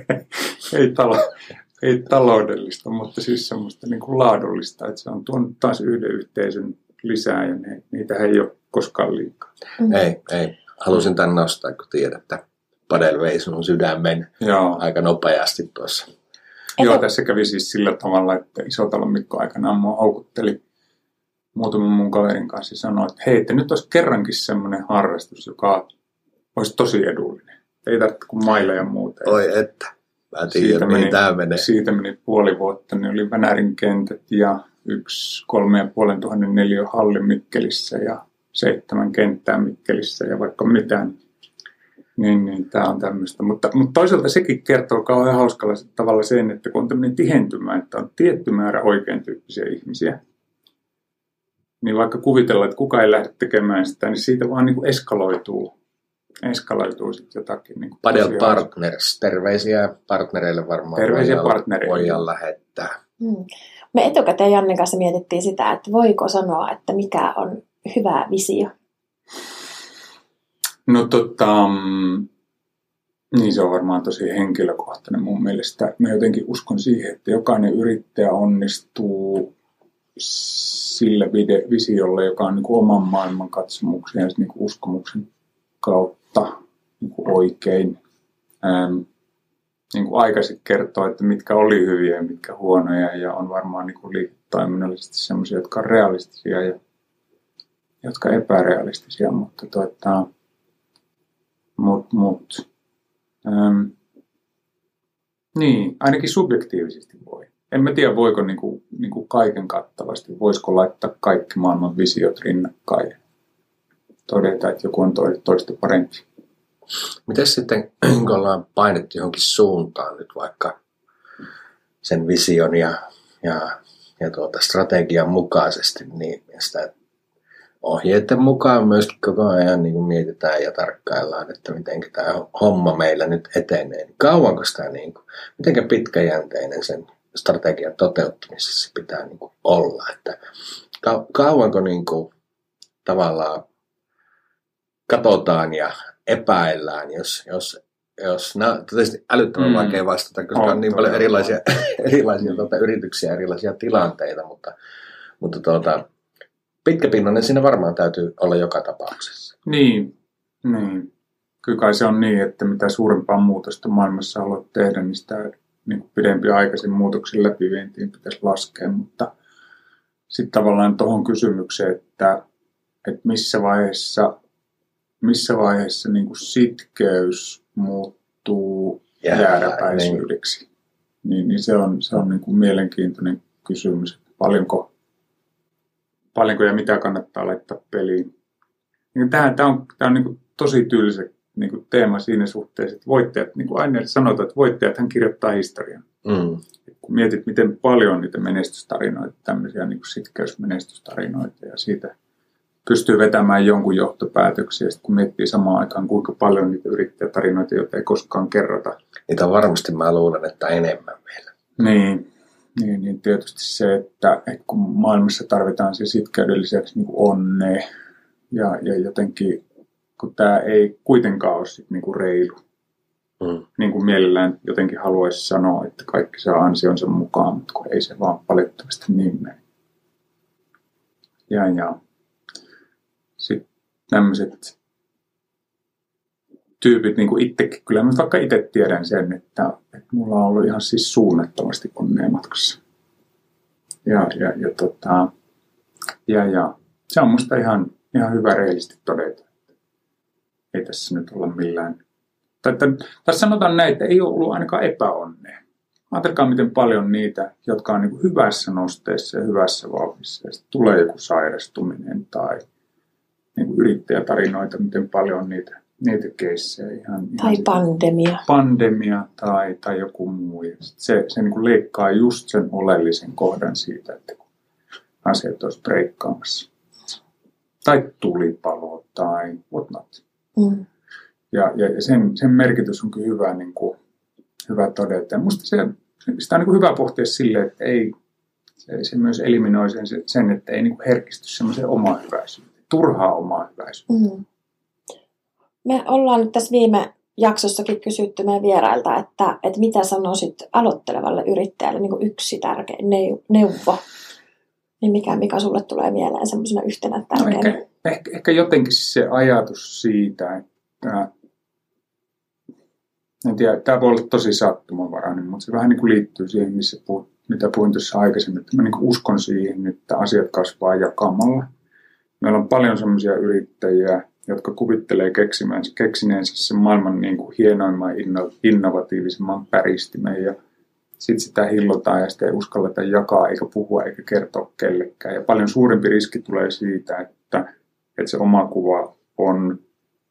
ei, talo, ei taloudellista, mutta siis semmoista niin kuin laadullista, että se on tuonut taas yhden yhteisön lisää ja ne, niitä ei ole koskaan liikaa. Mm. Ei, ei. Halusin tämän nostaa, kun tiedät, että Padel vei sun sydämen Joo. aika nopeasti tuossa. Joo, tässä kävi siis sillä tavalla, että Isotalon Mikko aikanaan mua houkutteli muutaman mun kaverin kanssa ja sanoi, että hei, että nyt olisi kerrankin semmoinen harrastus, joka olisi tosi edullinen. Ei tarvitse kuin mailla ja muuta. Oi että. Mä tiedän, siitä mihin tämä menee. Siitä meni puoli vuotta, niin oli Vänärin kentät ja yksi kolme ja puolen tuhannen neljä halli Mikkelissä ja seitsemän kenttää Mikkelissä ja vaikka mitään. Niin, niin tämä on tämmöistä. Mutta, mutta toisaalta sekin kertoo kauhean hauskalla tavalla sen, että kun on tämmöinen tihentymä, että on tietty määrä oikein tyyppisiä ihmisiä, niin vaikka kuvitellaan, että kuka ei lähde tekemään sitä, niin siitä vaan niin kuin eskaloituu, eskaloituu sitten jotakin. Niin kuin Padel Partners, terveisiä partnereille varmaan Terveisiä voidaan- partnereille. voidaan lähettää. Mm. Me etukäteen Jannen kanssa mietittiin sitä, että voiko sanoa, että mikä on hyvä visio. No tota, mm, niin se on varmaan tosi henkilökohtainen mun mielestä. Mä jotenkin uskon siihen, että jokainen yrittäjä onnistuu sillä visiolla, joka on niin kuin oman maailman katsomuksen ja niin kuin uskomuksen kautta niin kuin oikein. Ähm, niin kuin aikaisin kertoo, että mitkä oli hyviä ja mitkä huonoja ja on varmaan niin kuin liiketoiminnallisesti sellaisia, jotka on realistisia ja jotka epärealistisia, mutta tuota, mut, mut, äm, niin, ainakin subjektiivisesti voi. En mä tiedä, voiko niinku, niinku kaiken kattavasti, voisiko laittaa kaikki maailman visiot rinnakkain ja todeta, että joku on toi- toista parempi. Miten sitten, kun ollaan painettu johonkin suuntaan nyt vaikka sen vision ja, ja, ja tuota strategian mukaisesti, niin sitä ohjeiden mukaan myös koko ajan niin kuin mietitään ja tarkkaillaan, että miten tämä homma meillä nyt etenee. Niin Kauanko sitä, niin kuin, miten pitkäjänteinen sen strategian toteuttamisessa pitää niin kuin olla, että kau- kauanko niin kuin, tavallaan katsotaan ja epäillään, jos, jos, jos on tietysti älyttömän Mm. vaikea vastata, koska on, On niin paljon erilaisia, erilaisia tuota, yrityksiä, erilaisia tilanteita, mutta, mutta tuota, pitkäpinnainen siinä varmaan täytyy olla joka tapauksessa. Niin, niin. Kyllä kai se on niin, että mitä suurempaa muutosta maailmassa haluat tehdä, niin sitä niin kuin pidempi aikaisen muutoksen läpivientiin pitäisi laskea, mutta sitten tavallaan tuohon kysymykseen, että, että missä vaiheessa, missä vaiheessa niin kuin sitkeys muuttuu Jääräpäisyydeksi. jääräpäisyydeksi, niin, niin se on, se on niin kuin mielenkiintoinen kysymys, että paljonko, paljonko ja mitä kannattaa laittaa peliin. Niin tämä, tämä on, tämä on niin kuin tosi tylsä niin kuin teema siinä suhteessa, että voittajat, niin kuin aina sanotaan, että voittajathan kirjoittaa historian. Mm. Kun mietit, miten paljon niitä menestystarinoita, tämmöisiä niin kuin sitkeysmenestystarinoita ja siitä pystyy vetämään jonkun johtopäätöksiä, sitten kun miettii samaan aikaan, kuinka paljon niitä yrittäjätarinoita, joita ei koskaan kerrota. Niitä varmasti mä luulen, että enemmän meillä. Niin, niin, niin tietysti se, että, että kun maailmassa tarvitaan se sitkeuden lisäksi niin onnea ja, ja jotenkin, kun tämä ei kuitenkaan ole sit niin kuin reilu, Mm. niin kuin mielellään jotenkin haluaisi sanoa, että kaikki saa ansionsa mukaan, mutta kun ei se vaan valitettavasti niin mene. Ja, ja sitten tämmöiset tyypit, niin kuin itsekin, kyllä mä vaikka itse tiedän sen, että, että mulla on ollut ihan siis suunnattomasti onnea matkassa. Ja, ja, ja, tota, ja, ja se on musta ihan, ihan hyvä rehellisesti todeta. Ei tässä nyt olla millään tai, että, tai sanotaan näin, että ei ole ollut ainakaan epäonnea. Ajatelkaa, miten paljon niitä, jotka on niin hyvässä nosteessa ja hyvässä vauhdissa, ja tulee joku sairastuminen tai niin yrittäjätarinoita, miten paljon on niitä, niitä keissejä. Ihan, Tai ihan pandemia. pandemia tai, tai joku muu. Ja sit se se niin kuin leikkaa just sen oleellisen kohdan siitä, että kun asiat olisi breikkaamassa. Tai tulipalo tai whatnot. Mm. Ja, ja, ja sen, sen merkitys on kyllä hyvä, niin kuin, hyvä todeta. Ja musta se, sitä on niin kuin hyvä pohtia sille, että ei, se, se myös eliminoi sen, sen että ei niin kuin herkisty semmoiseen omaan hyväisyyteen. Turhaa omaa hyväisyyteen. Mm. Me ollaan nyt tässä viime jaksossakin kysytty meidän vierailta, että, että mitä sanoisit aloittelevalle yrittäjälle niin kuin yksi tärkein neu- neuvo. Niin mikä, mikä sulle tulee mieleen semmoisena yhtenä No tärkeänä? ehkä, ehkä, ehkä jotenkin se ajatus siitä, että en tiedä, tämä voi olla tosi sattumanvarainen, mutta se vähän niin kuin liittyy siihen, missä puhut, mitä puhuin tuossa aikaisemmin, että mä niin kuin uskon siihen, että asiat kasvaa jakamalla. Meillä on paljon sellaisia yrittäjiä, jotka kuvittelee keksineensä sen maailman niin kuin hienoimman, inno, innovatiivisimman päristimen ja sitten sitä hillotaan ja sitä ei uskalleta jakaa eikä puhua eikä kertoa kellekään. Ja paljon suurempi riski tulee siitä, että, että se oma kuva on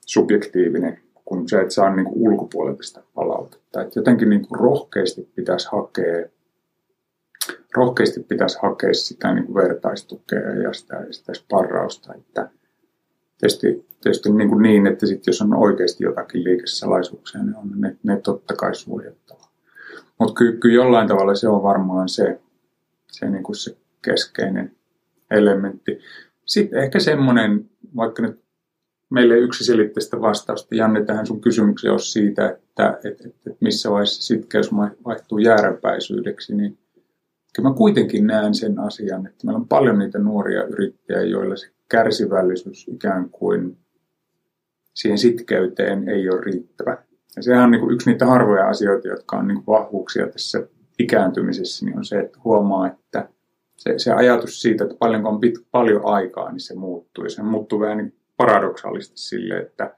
subjektiivinen, kun se, että saa niin kuin ulkopuolelta sitä palautetta. Että jotenkin niin kuin rohkeasti pitäisi hakea rohkeasti pitäisi hakea sitä niin kuin vertaistukea ja sitä, sitä sparrausta. Että tietysti, tietysti niin, kuin niin, että sit jos on oikeasti jotakin liikesalaisuuksia, niin on ne, ne totta kai suojattava. Mutta kyllä, kyllä jollain tavalla se on varmaan se, se, niin kuin se keskeinen elementti. Sitten ehkä semmoinen, vaikka nyt meille yksiselitteistä vastausta, Janne, tähän sun kysymykseen on siitä, että, että, että missä vaiheessa sitkeys vaihtuu jääräpäisyydeksi, niin kyllä mä kuitenkin näen sen asian, että meillä on paljon niitä nuoria yrittäjiä, joilla se kärsivällisyys ikään kuin siihen sitkeyteen ei ole riittävä. Ja sehän on niin kuin yksi niitä harvoja asioita, jotka on niin kuin vahvuuksia tässä ikääntymisessä, niin on se, että huomaa, että se, se ajatus siitä, että paljonko on pit, paljon aikaa, niin se muuttuu. Ja se muuttuu vähän niin paradoksaalisesti sille, että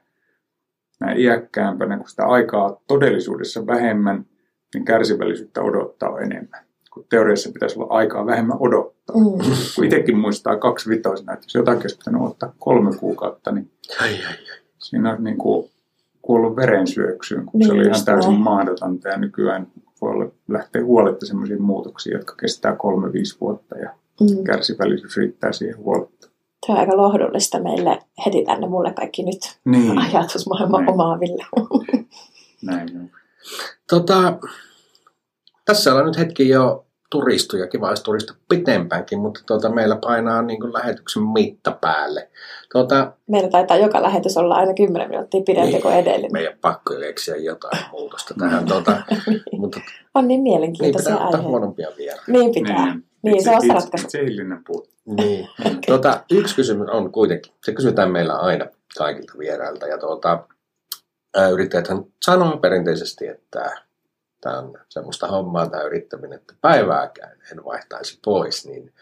näin iäkkäämpänä, kun sitä aikaa todellisuudessa vähemmän, niin kärsivällisyyttä odottaa enemmän. Kun teoriassa pitäisi olla aikaa vähemmän odottaa. Mm. Itsekin muistaa kaksi vitoisena, että jos jotakin olisi pitänyt ottaa kolme kuukautta, niin ai, ai, ai. siinä on niin kuin kuollut verensyöksyyn, kun niin, se oli ihan täysin no. mahdotonta. Ja nykyään voi olla, lähteä huoletta sellaisiin muutoksiin, jotka kestää kolme-viisi vuotta ja mm. kärsivällisyys riittää siihen huoletta. Se on aika lohdullista meille heti tänne mulle kaikki nyt niin. ajatusmaailman Näin. omaaville. Näin on. Tota, tässä on nyt hetki jo turistuja, kiva olisi turista pitempäänkin, mutta tuota, meillä painaa niin kuin lähetyksen mitta päälle. Tuota, meillä taitaa joka lähetys olla aina 10 minuuttia pidempi niin, kuin edellinen. Meidän pakko keksiä jotain muutosta tähän. Tuota, niin. mutta, on niin mielenkiintoisia niin, pitää huonompia vielä. Niin pitää. Niin, niin se on se ratkaisu. Itseillinen puoli. Niin. okay. tuota, yksi kysymys on kuitenkin, se kysytään meillä aina kaikilta vierailta. Ja tuota, yrittäjäthän sanoo perinteisesti, että tämä on semmoista hommaa tämä yrittäminen, että päivääkään en vaihtaisi pois, niin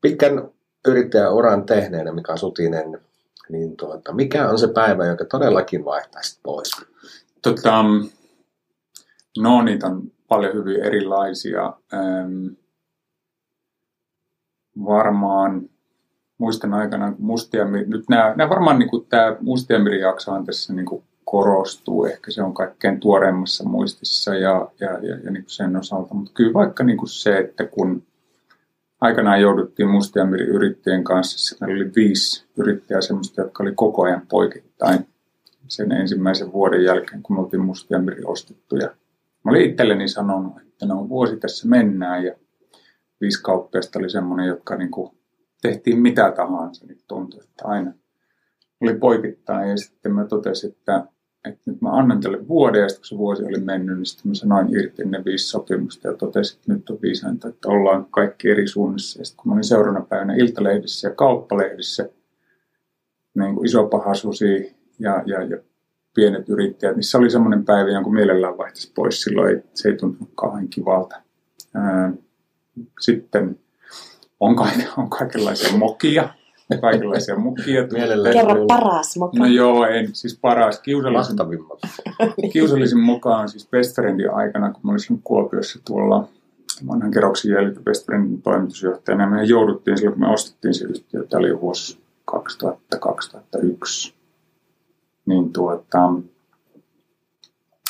pitkän yrittäjäuran tehneenä Mika Sutinen, niin tuota, mikä on se päivä, joka todellakin vaihtaisit pois? Tota, no niitä on paljon hyvin erilaisia. Ähm, varmaan muistan aikana, Mustiamiri, nyt nämä, nämä varmaan niin tämä Mustiamiri jakso on tässä niin kuin korostuu. Ehkä se on kaikkein tuoreimmassa muistissa ja, ja, ja, ja niin kuin sen osalta. Mutta kyllä vaikka niin kuin se, että kun aikanaan jouduttiin Mustiamirin yrittäjien kanssa, meillä oli viisi yrittäjää semmoista, jotka oli koko ajan poikittain sen ensimmäisen vuoden jälkeen, kun me oltiin Mustiamiri ostettu. Ja mä olin itselleni sanonut, että no vuosi tässä mennään ja viisi kauppiasta oli semmoinen, jotka niin kuin tehtiin mitä tahansa, niin tuntui, että aina oli poikittain ja sitten mä totesin, että että nyt mä annan tälle vuoden, ja sitten kun se vuosi oli mennyt, niin sitten mä sanoin irti ne viisi sopimusta ja totesin, että nyt on viisainta, että ollaan kaikki eri suunnissa. Ja sitten kun mä olin seuraavana päivänä Iltalehdissä ja Kauppalehdissä, niin kuin iso pahasusi ja, ja, ja pienet yrittäjät, niin se oli semmoinen päivä, jonka mielellään vaihtaisi pois. Silloin se ei tuntunut kauhean kivalta. Sitten on, kaik, on kaikenlaisia mokia, kaikenlaisia mukia. Kerro paras moka. No joo, en, siis paras. Kiusallisin, kiusallisin moka on siis Westfriendin aikana, kun mä olisin Kuopiossa tuolla vanhan kerroksen jäljiltä Westfriendin toimitusjohtajana. Me jouduttiin silloin, kun me ostettiin se yhtiö, tämä oli vuosi 2000-2001. Niin tuota,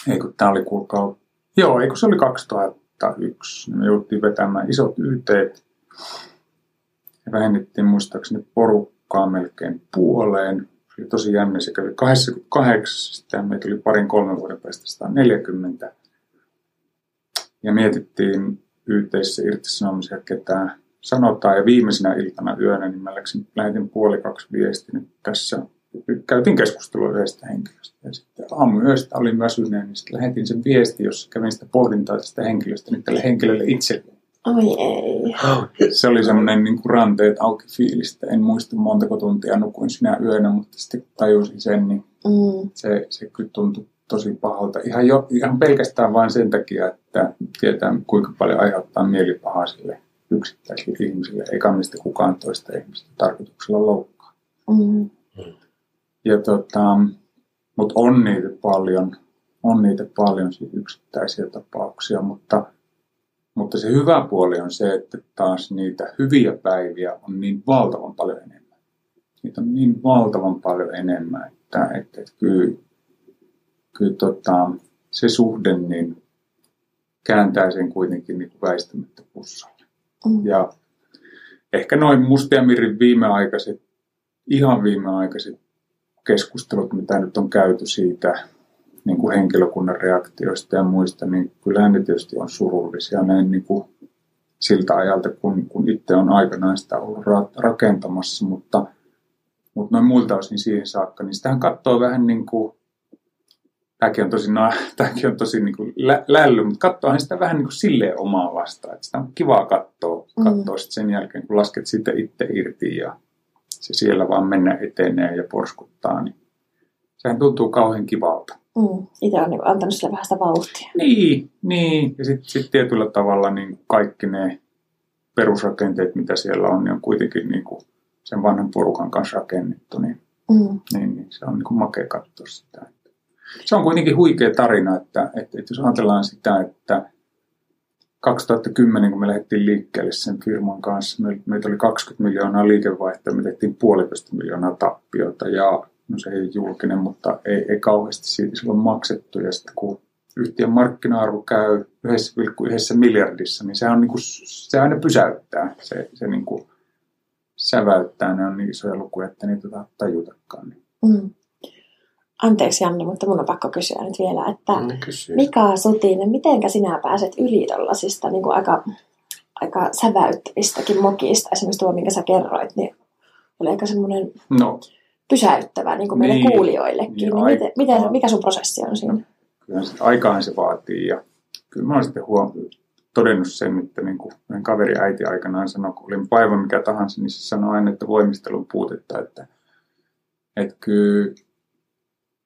ei kun tämä oli kuulkaa, joo, ei kun se oli 2001. Me jouduttiin vetämään isot YT ja vähennettiin muistaakseni porukkaa melkein puoleen. Se oli tosi jännä, se kävi 28, sitten meitä tuli parin kolmen vuoden päästä 140. Ja mietittiin yhteisessä irtisanomisia, ketään sanotaan. Ja viimeisenä iltana yönä niin mä läksin, lähetin puoli kaksi viestin, että tässä käytiin keskustelua yhdestä henkilöstä. Ja sitten yöstä olin väsyneen, niin sitten lähetin sen viesti, jossa kävin sitä pohdintaa tästä henkilöstä nyt tälle henkilölle itselleen. Oi ei. Se oli semmoinen niin kuin ranteet auki fiilistä. En muista montako tuntia nukuin sinä yönä, mutta sitten tajusin sen, niin mm. se, se kyllä tuntui tosi pahalta. Ihan, jo, ihan pelkästään vain sen takia, että tietää kuinka paljon aiheuttaa mielipahaa sille yksittäisille ihmisille, eikä mistä kukaan toista ihmistä tarkoituksella loukkaa. Mm. Ja tota, mutta on niitä paljon, on niitä paljon siis yksittäisiä tapauksia, mutta – mutta se hyvä puoli on se, että taas niitä hyviä päiviä on niin valtavan paljon enemmän. Niitä on niin valtavan paljon enemmän, että, että, että kyllä, kyllä tota, se suhde, niin kääntää sen kuitenkin niin kuin väistämättä pussalle. Mm. Ja ehkä noin Mustiamirin viimeaikaiset, ihan viimeaikaiset keskustelut, mitä nyt on käyty siitä niin kuin henkilökunnan reaktioista ja muista, niin kyllähän ne tietysti on surullisia näin niin kuin siltä ajalta, kun, kun itse on aikanaan sitä ollut ra- rakentamassa, mutta, mutta noin muilta osin siihen saakka, niin sitähän katsoo vähän niin kuin, tämäkin on tosi, na- tämäkin on tosi niin kuin lä- lälly, mutta katsoahan sitä vähän niin kuin silleen omaa vastaan, että sitä on kivaa katsoa, katsoa mm. sitten sen jälkeen, kun lasket sitä itse irti ja se siellä vaan mennä etenee ja porskuttaa, niin sehän tuntuu kauhean kivalta. Mm. Itse on niin antanut sille vähän sitä vauhtia. Niin, niin. ja sitten sit tietyllä tavalla niin kaikki ne perusrakenteet, mitä siellä on, niin on kuitenkin niin kuin sen vanhan porukan kanssa rakennettu, niin, Mm. niin, niin se on niin kuin makea katsoa sitä. Se on kuitenkin huikea tarina, että, että, että jos ajatellaan sitä, että 2010, kun me lähdettiin liikkeelle sen firman kanssa, me, meitä oli 20 miljoonaa liikevaihtoa, me tehtiin puolitoista miljoonaa tappiota ja no se ei julkinen, mutta ei, ei kauheasti siitä silloin maksettu. Ja sitten kun yhtiön markkina-arvo käy 1,1 miljardissa, niin se on niin kuin, se aina pysäyttää. Se, se niin kuin säväyttää, ne on niin isoja lukuja, että niitä ei tajutakaan. Niin. Mm. Anteeksi Janne, mutta mun on pakko kysyä nyt vielä, että Niin kysy. Mika Sutinen, mitenkä sinä pääset yli tollasista niin kuin aika, aika säväyttävistäkin mokista, esimerkiksi tuo, minkä sä kerroit, niin oli aika semmoinen No, pysäyttävä niin kuin meille Niin. kuulijoillekin. Niin, Niin, miten, miten, mikä sun prosessi on siinä? kyllä se aikaan se vaatii. Ja kyllä mä oon sitten huom- todennut sen, että niin kuin meidän kaveri äiti aikanaan sanoi, kun olin päivä mikä tahansa, niin se sanoi aina, että voimistelun puutetta, että, että kyllä,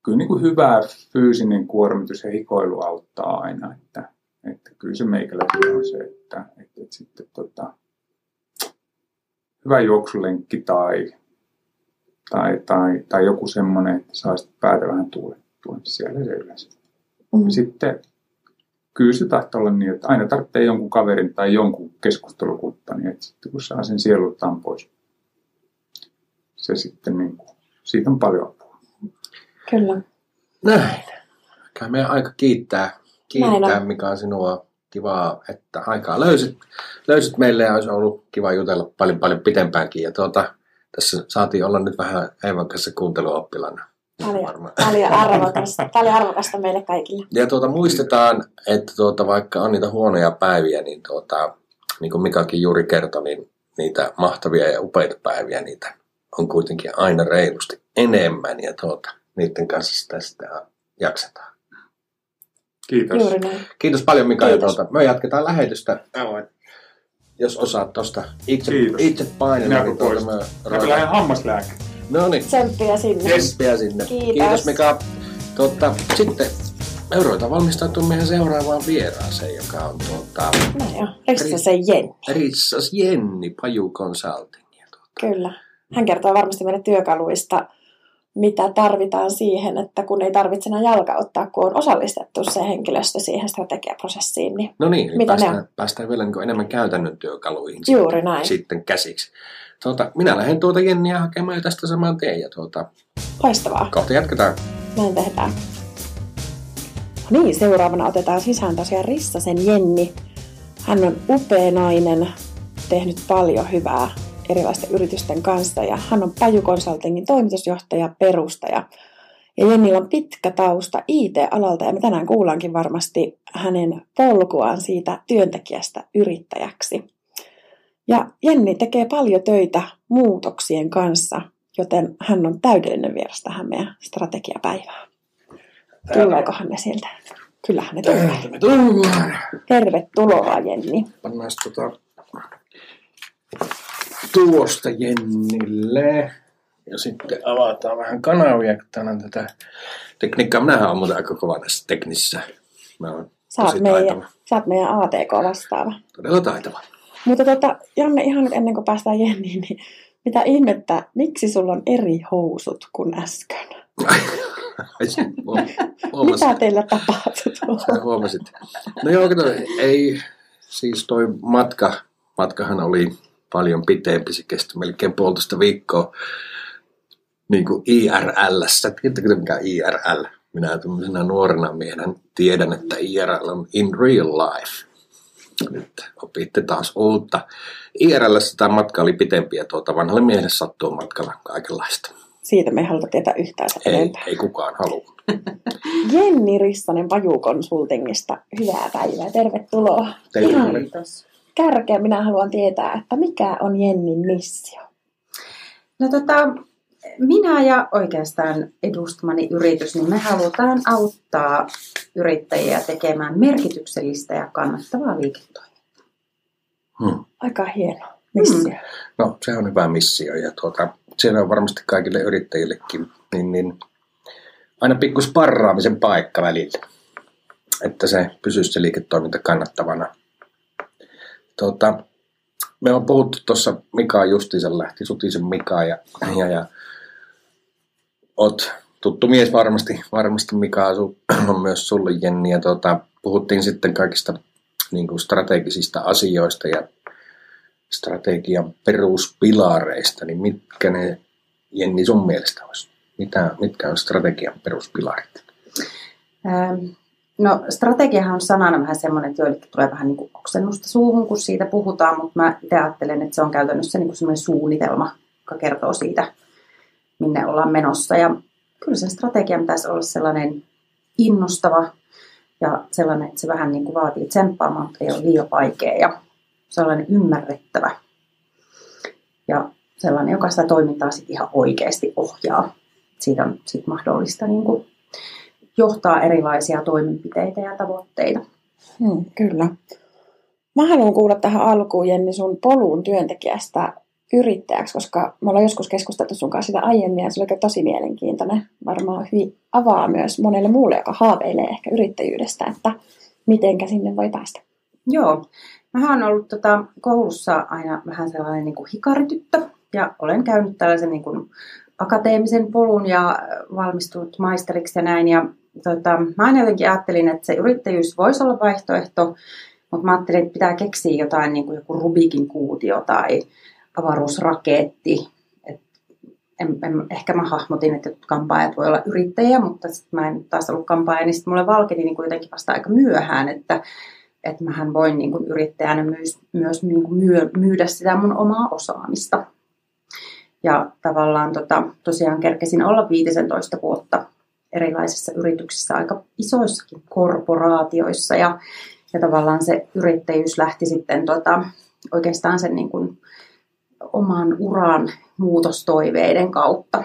kyllä niin kuin hyvä fyysinen kuormitus ja hikoilu auttaa aina, että, että kyllä se meikäläkin on se, että, että, että sitten tota, hyvä juoksulenkki tai, tai, tai, tai joku semmoinen, että saa sitten päätä vähän tuulettua, niin siellä se yleensä Mm. sitten kyllä se tahtoo olla niin, että aina tarvitsee jonkun kaverin tai jonkun keskustelukumppanin, että sitten kun saa sen sielultaan pois, se sitten niin kuin, siitä on paljon apua. Kyllä. Näin. Kai meidän aika kiittää, kiittää mikä on sinua kivaa, että aikaa löysit, löysit meille ja olisi ollut kiva jutella paljon paljon pitempäänkin. Ja tuota, tässä saatiin olla nyt vähän Eevan kanssa kuunteluoppilana. Paljon, arvokasta, paljon arvokasta meille kaikille. Ja tuota, muistetaan, että tuota, vaikka on niitä huonoja päiviä, niin, tuota, niin kuin Mikakin juuri kertoi, niin niitä mahtavia ja upeita päiviä, niitä on kuitenkin aina reilusti enemmän ja tuota, niiden kanssa sitä, sitä jaksetaan. Kiitos. Juuri näin. Kiitos paljon Mika. Ja Kiitos. tuota, me jatketaan lähetystä. Jos osaat tuosta itse, Kiitos. itse painella, Minä niin kun pois. me Mä lähden hammaslääke. No niin, Tsemppiä sinne. Tsemppiä sinne. Kiitos. Kiitos Mika. Tuota, sitten me ruvetaan valmistautumaan meidän seuraavaan vieraaseen, joka on tuota, No joo, Rissa se Jenni. Rissas Jenni Paju Consulting. Ja tuota, Kyllä. Hän kertoo varmasti meille työkaluista, mitä tarvitaan siihen, että kun ei tarvitse enää jalkauttaa, kun on osallistettu se henkilöstö siihen strategiaprosessiin. Niin No niin, Mitä ne päästään, päästään vielä niin enemmän käytännön työkaluihin Juuri sitten, näin. sitten käsiksi. Tuota, minä lähden tuota Jenniä hakemaan jo tästä saman tien ja tuota, loistavaa. kohta jatketaan. Näin tehdään. No niin, seuraavana otetaan sisään tosiaan Rissasen Jenni. Hän on upea nainen, tehnyt paljon hyvää erilaisten yritysten kanssa ja hän on Paju Consultingin toimitusjohtaja, perustaja. Ja Jennillä on pitkä tausta IT-alalta ja me tänään kuullaankin varmasti hänen polkuaan siitä työntekijästä yrittäjäksi. Ja Jenni tekee paljon töitä muutoksien kanssa, joten hän on täydellinen vieras tähän meidän strategiapäivään. Tuleekohan ne sieltä? Kyllähän ne tulee. Tervetuloa Jenni. Pannaan tota, tuosta Jennille. Ja sitten avataan vähän kanavia, kun täällä on tätä tekniikkaa. Minähän olen muuten aika kova näissä teknisissä. Mä olen Sä oot meidän, sä oot meidän ATK vastaava. Todella taitava. Mutta tota, Janne, ihan nyt ennen kuin päästään Jenniin, niin mitä ihmettä, miksi sulla on eri housut kuin äsken? Huomasin. Mitä teillä tapahtui? Sä huomasit. No joo, kato, ei, siis toi matka, matkahan oli paljon pitempi, se kesti melkein puolitoista viikkoa niin kuin IRLssä. Tiedättekö te mikä IRL? minä tämmöisenä nuorena miehenä tiedän, että IRL on in real life. Nyt opitte taas uutta. IRL sitä matka oli pitempi ja tuota vanhalle miehelle sattuu matkalla kaikenlaista. Siitä me ei haluta tietää yhtään sen Ei, enempää. ei kukaan halua. Jenni Rissanen Vajukonsultingista. Hyvää päivää, tervetuloa. Oli. Kiitos. Kärkeä minä haluan tietää, että mikä on Jennin missio? No tota, minä ja oikeastaan edustamani yritys, niin me halutaan auttaa yrittäjiä tekemään merkityksellistä ja kannattavaa liiketoimintaa. Hmm. Aika hieno missio. No, se on hyvä missio ja tuota, siellä on varmasti kaikille yrittäjillekin niin, niin, aina pikku sparraamisen paikka välillä, että se pysyisi se liiketoiminta kannattavana. Tuota, me on puhuttu tuossa, Mika justiinsa lähti, Sutisen Mika ja, ja, ja oot tuttu mies varmasti, varmasti Mika on myös sulle Jenni ja tuota, puhuttiin sitten kaikista niin kuin strategisista asioista ja strategian peruspilareista, niin mitkä ne, Jenni, sun mielestä olisi? Mitä, mitkä on strategian peruspilarit? Ähm, No strategiahan on sanana vähän semmoinen, että joillekin tulee vähän niin kuin oksennusta suuhun, kun siitä puhutaan, mutta mä itse ajattelen, että se on käytännössä niin kuin semmoinen suunnitelma, joka kertoo siitä, minne ollaan menossa. Ja kyllä sen strategian pitäisi olla sellainen innostava ja sellainen, että se vähän niin kuin vaatii tsemppaamaan, mutta ei ole liian vaikea ja sellainen ymmärrettävä. Ja sellainen, joka sitä toimintaa sitten ihan oikeasti ohjaa. Siitä on sit mahdollista niin kuin johtaa erilaisia toimenpiteitä ja tavoitteita. Hmm, kyllä. Mä haluan kuulla tähän alkuun, Jenni, sun polun työntekijästä yrittäjäksi, koska me ollaan joskus keskusteltu sun kanssa sitä aiemmin ja se oli tosi mielenkiintoinen. Varmaan hyvin avaa myös monelle muulle, joka haaveilee ehkä yrittäjyydestä, että mitenkä sinne voi päästä. Joo. Mä oon ollut tota, koulussa aina vähän sellainen niin kuin hikarityttö ja olen käynyt tällaisen niin kuin akateemisen polun ja valmistunut maisteriksi ja näin. Ja tota, mä aina jotenkin ajattelin, että se yrittäjyys voisi olla vaihtoehto, mutta mä ajattelin, että pitää keksiä jotain niin kuin joku Rubikin kuutio tai avaruusraketti. Et en, en, ehkä mä hahmotin, että kampaajat voi olla yrittäjiä, mutta sitten mä en taas ollut kampaaja, niin sitten mulle valkeni niin kuitenkin vasta aika myöhään, että että mähän voin niin kuin yrittäjänä myös, myös niin kuin myydä sitä mun omaa osaamista. Ja tavallaan tota, tosiaan kerkesin olla 15 vuotta erilaisissa yrityksissä, aika isoissakin korporaatioissa. Ja, ja tavallaan se yrittäjyys lähti sitten tota, oikeastaan sen niin kuin oman uran muutostoiveiden kautta.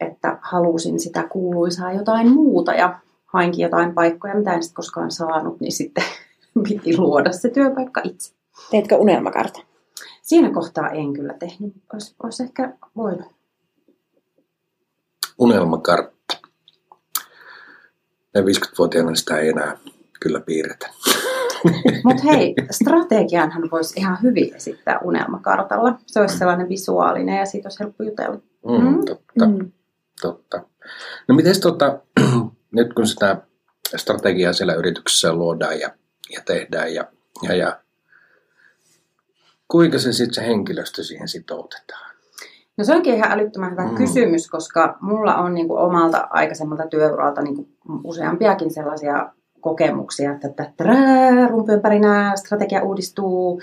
Että halusin sitä kuuluisaa jotain muuta ja hainkin jotain paikkoja, mitä en sitten koskaan saanut, niin sitten piti luoda se työpaikka itse. Teetkö unelmakartan? Siinä kohtaa en kyllä tehnyt. Olisi, olisi ehkä voinut. Unelmakartta. Ja 50-vuotiaana sitä ei enää kyllä piirretä. Mutta hei, strategianhan voisi ihan hyvin esittää unelmakartalla. Se olisi sellainen visuaalinen ja siitä olisi helppo jutella. Mm, Mm. totta, Mm. totta. No miten tota, nyt kun sitä strategiaa siellä yrityksessä luodaan ja, ja tehdään ja, ja, ja kuinka se sitten se henkilöstö siihen sitoutetaan? No se onkin ihan älyttömän hyvä Mm. kysymys, koska mulla on niin kuin omalta aikaisemmalta työuralta niin kuin useampiakin sellaisia kokemuksia, että tätä rumpujen pärinää, strategia uudistuu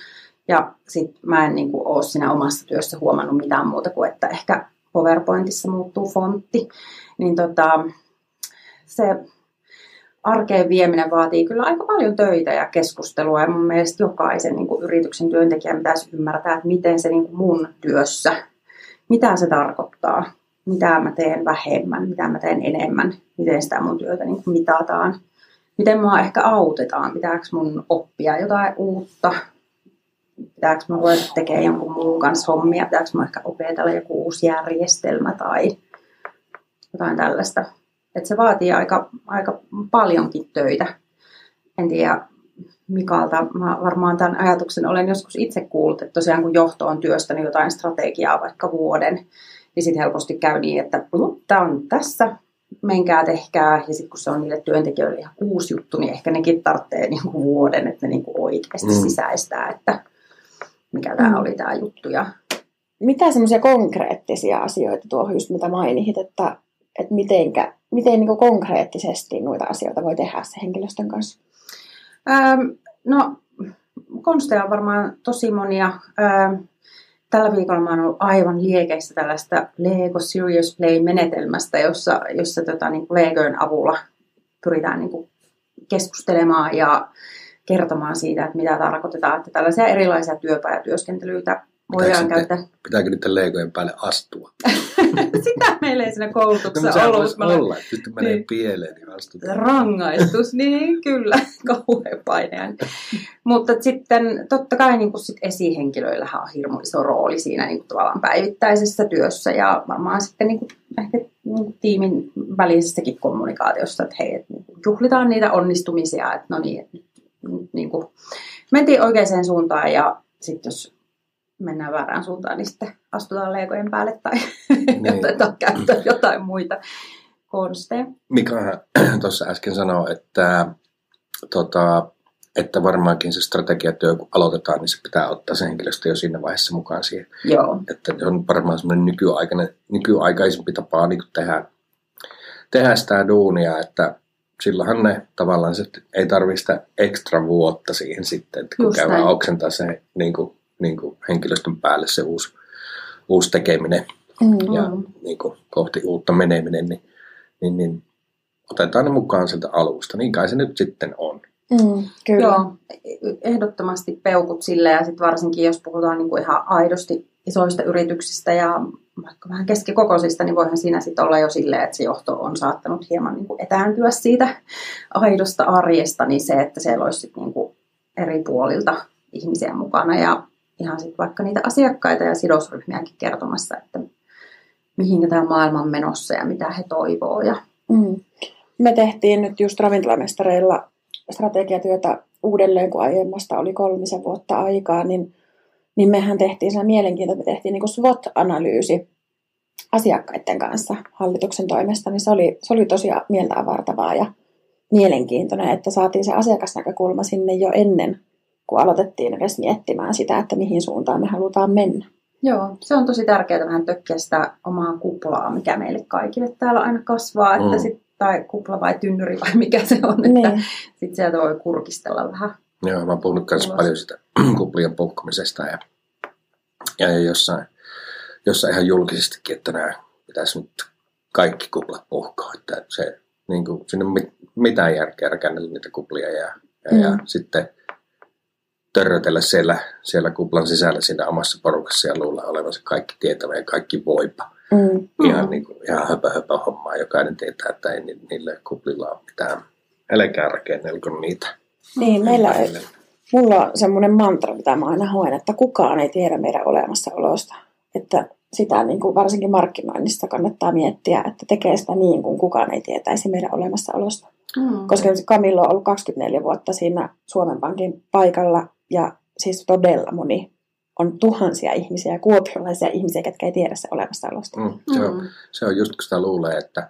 ja sitten mä en niin kuin ole siinä omassa työssä huomannut mitään muuta kuin, että ehkä PowerPointissa muuttuu fontti. Niin tota, se arkeen vieminen vaatii kyllä aika paljon töitä ja keskustelua ja mun mielestä jokaisen niin kuin yrityksen työntekijän pitäisi ymmärtää, että miten se niin kuin mun työssä, mitä se tarkoittaa, mitä mä teen vähemmän, mitä mä teen enemmän, miten sitä mun työtä niin kuin mitataan, miten mua ehkä autetaan, pitääkö mun oppia jotain uutta, pitääkö mä ruveta tekemään jonkun muun kanssa hommia, pitääkö mä ehkä opetella joku uusi järjestelmä tai jotain tällaista. Et se vaatii aika, aika paljonkin töitä. En tiedä Mikalta, mä varmaan tämän ajatuksen olen joskus itse kuullut, että tosiaan kun johto on työstänyt jotain strategiaa vaikka vuoden, niin sitten helposti käy niin, että tämä on tässä, menkää tehkää, ja sitten kun se on niille työntekijöille ihan uusi juttu, niin ehkä nekin tarvitsee niinku vuoden, että ne niinku oikeasti Mm. sisäistää, että mikä tämä Mm. oli tämä juttu. Ja Mitä semmoisia konkreettisia asioita tuohon just mitä mainitsit, että että mitenkä, miten niin konkreettisesti noita asioita voi tehdä se henkilöstön kanssa? Ähm, no, konsteja on varmaan tosi monia. Ähm, tällä viikolla mä oon ollut aivan liekeissä tällaista Lego Serious Play-menetelmästä, jossa, jossa tota, niin Legojen avulla pyritään niin kuin keskustelemaan ja kertomaan siitä, että mitä tarkoitetaan, että tällaisia erilaisia työpajatyöskentelyitä voidaan Pitääkö käyttää. Pitääkö niiden leikojen päälle astua? Sitä meillä ei siinä No, koulutuksessa sehän ollut. voisi olla, että sitten menee Niin. pieleen, niin astutaan. Rangaistus, niin kyllä, kauhean paineen. Mutta sitten totta kai niin kuin sit esihenkilöillähän on hirmu iso rooli siinä niin kuin tavallaan päivittäisessä työssä ja varmaan sitten niin kuin, ehkä niin kuin tiimin välisessäkin kommunikaatiossa, että hei, että niin juhlitaan niitä onnistumisia, että no niin, että nyt, nyt niin kuin mentiin oikeaan suuntaan ja sitten jos mennään väärään suuntaan, niin sitten astutaan leikojen päälle tai Niin. otetaan käyttöön jotain muita konsteja. Mikahan tuossa äsken sanoi, että, tota, että varmaankin se strategiatyö, kun aloitetaan, niin se pitää ottaa se henkilöstö jo siinä vaiheessa mukaan siihen. Joo, Että se on varmaan semmoinen nykyaikainen, nykyaikaisempi tapa niin tehdä, tehdä sitä duunia, että silloinhan ne tavallaan se ei tarvitse sitä ekstra vuotta siihen sitten, että kun Just käydään näin. oksentaa se niin kuin, niin kuin henkilöstön päälle se uusi, uusi tekeminen Mm. ja niin kuin, kohti uutta meneminen, niin, niin, niin otetaan ne mukaan sieltä alusta. Niin kai se nyt sitten on. Mm, kyllä. Joo, ehdottomasti peukut sille ja sitten varsinkin jos puhutaan niinku ihan aidosti isoista yrityksistä ja vaikka vähän keskikokoisista, niin voihan siinä sitten olla jo silleen, että se johto on saattanut hieman niinku etääntyä siitä aidosta arjesta, niin se, että siellä olisi sit niinku eri puolilta ihmisiä mukana ja ihan sitten vaikka niitä asiakkaita ja sidosryhmiäkin kertomassa, että mihin tämä maailma on menossa ja mitä he toivoo. Ja, Mm. Me tehtiin nyt just ravintolamestareilla strategiatyötä uudelleen, kun aiemmasta oli kolmisen vuotta aikaa, niin, niin mehän tehtiin sen mielenkiintoista, me tehtiin niin SWOT-analyysi asiakkaiden kanssa hallituksen toimesta, niin se oli, se oli tosi mieltä avartavaa ja mielenkiintoinen, että saatiin se asiakasnäkökulma sinne jo ennen, kun aloitettiin edes miettimään sitä, että mihin suuntaan me halutaan mennä. Joo, se on tosi tärkeää vähän tökkiä sitä omaa kuplaa, mikä meille kaikille täällä aina kasvaa, että Mm. sit, tai kupla vai tynnyri vai mikä se on, että Niin. sitten sieltä voi kurkistella vähän. Joo, mä oon puhunut myös paljon sitä kuplien puhkomisesta ja, ja, ja jossain, jossain ihan julkisestikin, että nämä pitäisi nyt kaikki kuplat puhkoa, että se niin kuin, siinä ei ole mitään järkeä rakennella niitä kuplia ja, ja, ja Mm. sitten törrötellä siellä, siellä kuplan sisällä siinä omassa porukassa ja luulla olevansa kaikki tietävä ja kaikki voipa. Mm. Ihan, niin kuin, ihan höpö, höpö hommaa. Jokainen tietää, että ei ni- niille kuplilla ole mitään. Älkää rakennelko niitä. Niin, meillä ei. Mulla on semmoinen mantra, mitä mä aina hoen, että kukaan ei tiedä meidän olemassaolosta. Että sitä niin kuin varsinkin markkinoinnissa kannattaa miettiä, että tekee sitä niin kuin kukaan ei tietäisi meidän olemassaolosta. Mm. Koska Camillo on ollut 24 vuotta siinä Suomen Pankin paikalla ja siis todella moni on tuhansia ihmisiä, kuopiolaisia ihmisiä, ketkä ei tiedä se olemassaolosta. Mm, se, on, Mm. se on just kun sitä luulee, että,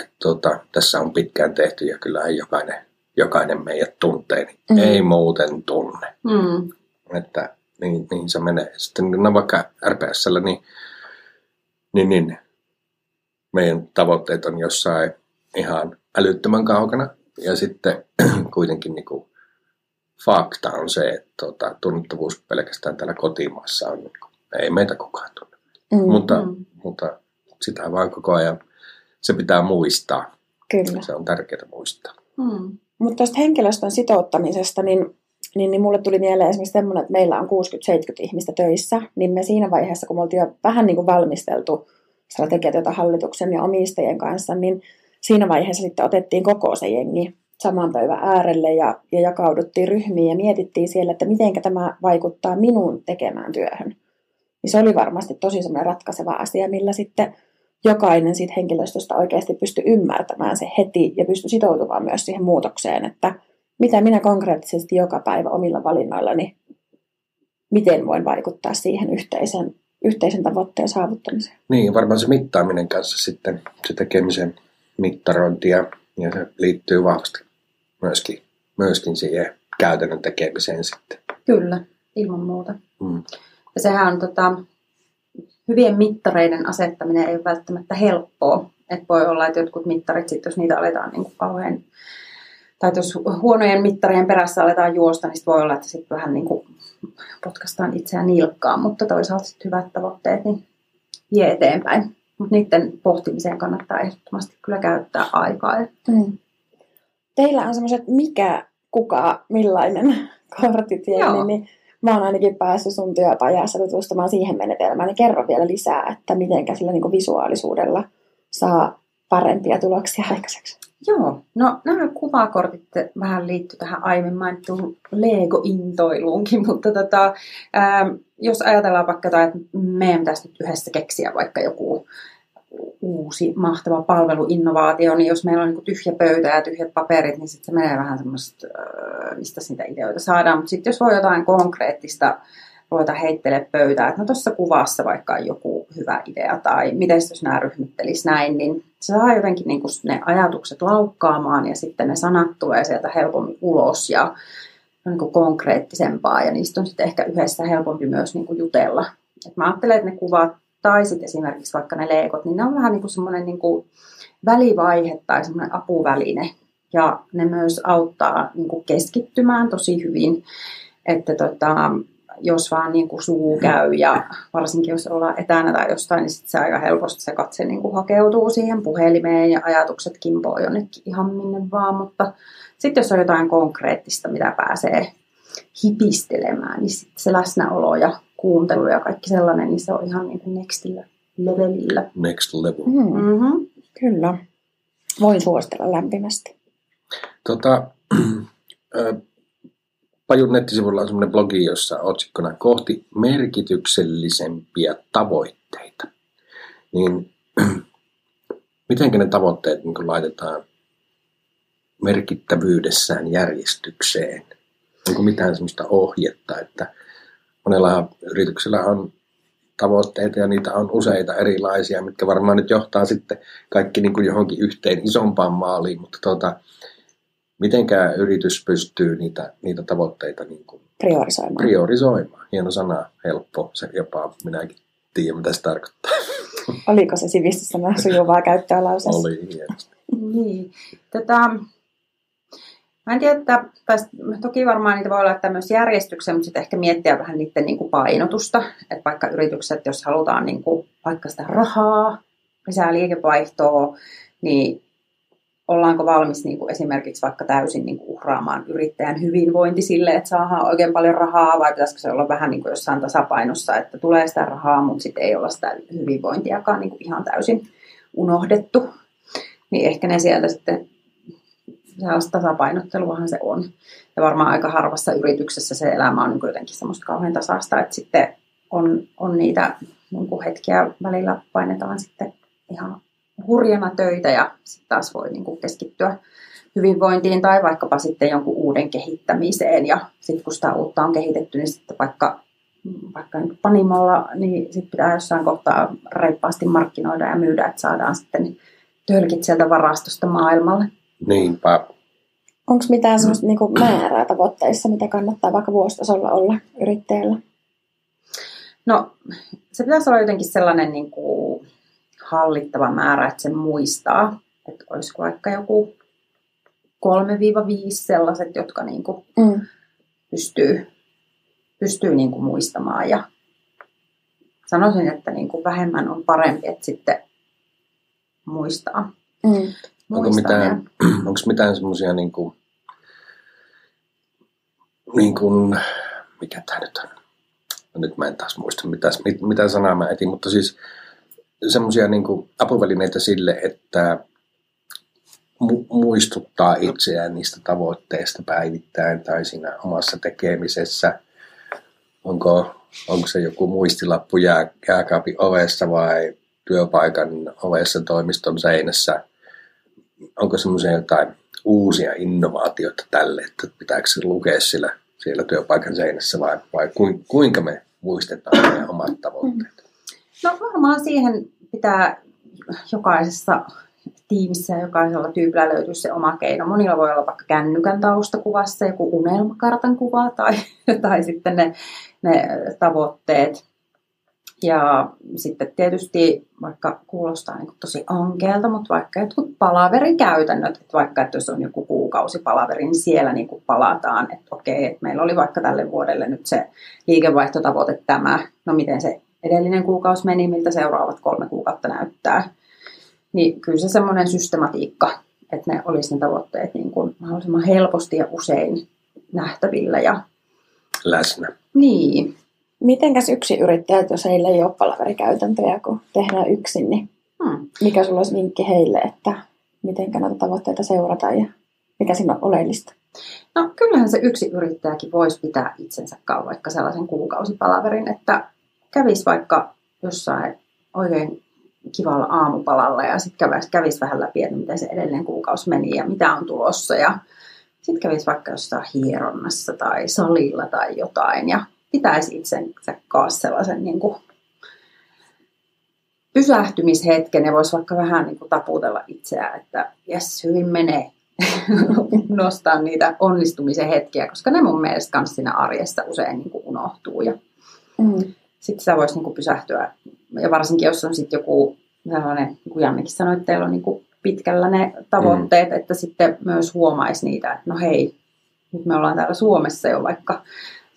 että tuota, tässä on pitkään tehty ja kyllähän jokainen, jokainen meidät tuntee, niin Mm. mm. ei muuten tunne. Mm. Että niin, niin se menee. Sitten no vaikka RPSllä, niin, niin, niin meidän tavoitteet on jossain ihan älyttömän kaukana. Ja sitten kuitenkin niin kuin, fakta on se, että tuota, tunnettavuus pelkästään täällä kotimaassa on, niin ei meitä kukaan tunne. Mm, Mutta, mutta sitä vaan koko ajan, se pitää muistaa. Kyllä. Se on tärkeää muistaa. Mm. Mutta tuosta henkilöstön sitouttamisesta, niin, niin, niin mulle tuli mieleen esimerkiksi semmoinen, että meillä on 60-70 ihmistä töissä, niin me siinä vaiheessa, kun me oltiin jo vähän niin kuin valmisteltu strategiatyötä hallituksen ja omistajien kanssa, niin siinä vaiheessa sitten otettiin koko se jengi saman pöydän äärelle ja, ja jakauduttiin ryhmiin ja mietittiin siellä, että miten tämä vaikuttaa minun tekemään työhön. Niin se oli varmasti tosi semmoinen ratkaiseva asia, millä sitten jokainen siitä henkilöstöstä oikeasti pystyi ymmärtämään se heti ja pystyi sitoutumaan myös siihen muutokseen, että mitä minä konkreettisesti joka päivä omilla valinnoillani, miten voin vaikuttaa siihen yhteisen, yhteisen tavoitteen saavuttamiseen. Niin, varmaan se mittaaminen kanssa sitten, se tekemisen mittarointi ja, ja se liittyy vahvasti myöskin, myöskin siihen käytännön tekemiseen sitten. Kyllä, ilman muuta. Mm. Ja sehän on tota, hyvien mittareiden asettaminen ei ole välttämättä helppoa. Että voi olla, että jotkut mittarit, sit jos niitä aletaan niin kuin kauhean, tai jos huonojen mittarien perässä aletaan juosta, niin sit voi olla, että sitten vähän niin kuin potkastaan itseään nilkkaan, mutta toisaalta sit hyvät tavoitteet niin vie eteenpäin. Mutta niiden pohtimiseen kannattaa ehdottomasti kyllä käyttää aikaa. Mm. Teillä on semmoiset mikä, kuka, millainen kortit Joo. niin mä oon ainakin päässyt sun työpajassa tutustumaan siihen menetelmään. Niin kerro vielä lisää, että miten sillä niin visuaalisuudella saa parempia tuloksia aikaiseksi. Joo, no nämä kuvakortit vähän liittyy tähän aiemmin mainittuun Lego-intoiluunkin, mutta tota, ää, jos ajatellaan vaikka jotain, että meidän pitäisi nyt yhdessä keksiä vaikka joku uusi mahtava palveluinnovaatio, niin jos meillä on niin tyhjä pöytä ja tyhjät paperit, niin sitten se menee vähän semmoista, öö, mistä niitä ideoita saadaan. Mutta sitten jos voi jotain konkreettista ruveta heittele pöytää, että no tuossa kuvassa vaikka on joku hyvä idea tai miten jos nämä ryhmittelisi näin, niin se saa jotenkin niin kuin ne ajatukset laukkaamaan ja sitten ne sanat tulee sieltä helpommin ulos ja on niin kuin konkreettisempaa ja niistä on sitten ehkä yhdessä helpompi myös niin kuin jutella. Et mä ajattelen, että ne kuvat tai sitten esimerkiksi vaikka ne leekot, niin ne on vähän niin kuin semmoinen niin kuin välivaihe tai semmoinen apuväline. Ja ne myös auttaa niin kuin keskittymään tosi hyvin, että tota, jos vaan niin kuin suu käy ja varsinkin jos ollaan etänä tai jostain, niin sitten se aika helposti se katse niin kuin hakeutuu siihen puhelimeen ja ajatukset kimpoo jonnekin ihan minne vaan, mutta sitten jos on jotain konkreettista, mitä pääsee hipistelemään, niin sitten se läsnäolo ja kuuntelu ja kaikki sellainen, niin se on ihan niin kuin nextillä levelillä. Next level. Mm, Mm-hmm. kyllä. Voin suositella lämpimästi. Tota, Pajun nettisivulla on semmoinen blogi, jossa otsikkona kohti merkityksellisempiä tavoitteita. Niin miten ne tavoitteet niin laitetaan merkittävyydessään järjestykseen? Onko mitään semmoista ohjetta, että monella yrityksellä on tavoitteita ja niitä on useita erilaisia, mitkä varmaan nyt johtaa sitten kaikki niin kuin johonkin yhteen isompaan maaliin, mutta tuota, mitenkään yritys pystyy niitä, niitä tavoitteita niin kuin Priorisoimaan. priorisoimaan. Hieno sana, helppo, se jopa minäkin tiedän, mitä se tarkoittaa. Oliko se sivistyssana sujuvaa käyttöä lauseessa? Oli hienosti. Niin. Tota, mä en tiedä, että, toki varmaan niitä voi olla myös järjestykseen, mutta sitten ehkä miettiä vähän niiden niin kuin painotusta. Että vaikka yritykset, jos halutaan niin kuin, vaikka sitä rahaa, lisää liikevaihtoa, niin ollaanko valmis niin kuin esimerkiksi vaikka täysin niin kuin uhraamaan yrittäjän hyvinvointi sille, että saadaan oikein paljon rahaa, vai pitäisikö se olla vähän niin kuin jossain tasapainossa, että tulee sitä rahaa, mutta sitten ei olla sitä hyvinvointiakaan niin kuin ihan täysin unohdettu. Niin ehkä ne sieltä sitten, sellaista tasapainotteluahan se on. Ja varmaan aika harvassa yrityksessä se elämä on niin kuin jotenkin semmoista kauhean tasasta, että sitten on, on niitä niin hetkiä välillä painetaan sitten ihan hurjana töitä ja sitten taas voi niin keskittyä hyvinvointiin tai vaikkapa sitten jonkun uuden kehittämiseen. Ja sitten kun sitä uutta on kehitetty, niin sitten vaikka, vaikka panimolla, niin sitten pitää jossain kohtaa reippaasti markkinoida ja myydä, että saadaan sitten tölkit sieltä varastosta maailmalle. Niinpä. Onko mitään sellaista niin kuin määrää tavoitteissa, mitä kannattaa vaikka vuositasolla olla yrittäjällä? No, se pitäisi olla jotenkin sellainen niin kuin hallittava määrä, että se muistaa. Että olisiko vaikka joku 3-5 sellaiset, jotka niin kuin Mm. pystyy, pystyy niin kuin muistamaan. Ja sanoisin, että niin kuin vähemmän on parempi, että sitten muistaa. Mm. Onko mitään, onko mitään semmoisia niin kuin, niin kuin, mikä tämä nyt on? No nyt mä en taas muista, mitä, mit, mitä sanaa mä etin, mutta siis semmoisia niin kuin apuvälineitä sille, että mu- muistuttaa itseään niistä tavoitteista päivittäin tai siinä omassa tekemisessä. Onko, onko se joku muistilappu jää, jääkaapin ovessa vai työpaikan ovessa toimiston seinässä? Onko semmoisia jotain uusia innovaatioita tälle, että pitääkö se lukea siellä, siellä työpaikan seinässä vai, vai kuin- kuinka me muistetaan meidän omat tavoitteet? No varmaan siihen pitää jokaisessa tiimissä ja jokaisella tyypillä löytyy se oma keino. Monilla voi olla vaikka kännykän taustakuvassa joku unelmakartan kuva tai, tai sitten ne, ne tavoitteet. Ja sitten tietysti, vaikka kuulostaa niin tosi ankeelta, mutta vaikka jotkut palaverikäytännöt, että vaikka että jos on joku kuukausi palaveri, niin siellä niin kuin palataan, että okei, että meillä oli vaikka tälle vuodelle nyt se liikevaihtotavoite tämä, no miten se edellinen kuukausi meni, miltä seuraavat kolme kuukautta näyttää. Niin kyllä se semmoinen systematiikka, että ne olisi ne tavoitteet niin kuin mahdollisimman helposti ja usein nähtävillä. Ja... Läsnä. Niin, Mitenkäs yksi yrittäjät, jos heillä ei ole palaverikäytäntöjä, kun tehdään yksin, niin hmm. mikä sulla olisi vinkki heille, että miten näitä tavoitteita seurataan ja mikä siinä on oleellista? No kyllähän se yksi yrittäjäkin voisi pitää itsensä kauan vaikka sellaisen kuukausipalaverin, että kävisi vaikka jossain oikein kivalla aamupalalla ja sitten kävisi, kävisi vähän läpi, että miten se edellinen kuukausi meni ja mitä on tulossa ja sitten kävisi vaikka jossain hieronnassa tai salilla tai jotain ja pitäisi itsensä kanssa sellaisen niin kuin pysähtymishetken ja voisi vaikka vähän niin kuin taputella itseään, että jes, hyvin menee. Nostaa niitä onnistumisen hetkiä, koska ne mun mielestä myös siinä arjessa usein niin kuin unohtuu. Ja Mm. sitten sitä voisi niin kuin pysähtyä. Ja varsinkin, jos on sitten joku sellainen, niin kuin Jannekin sanoi, että teillä on niin kuin pitkällä ne tavoitteet, mm. että sitten myös huomaisi niitä, että no hei, nyt me ollaan täällä Suomessa jo vaikka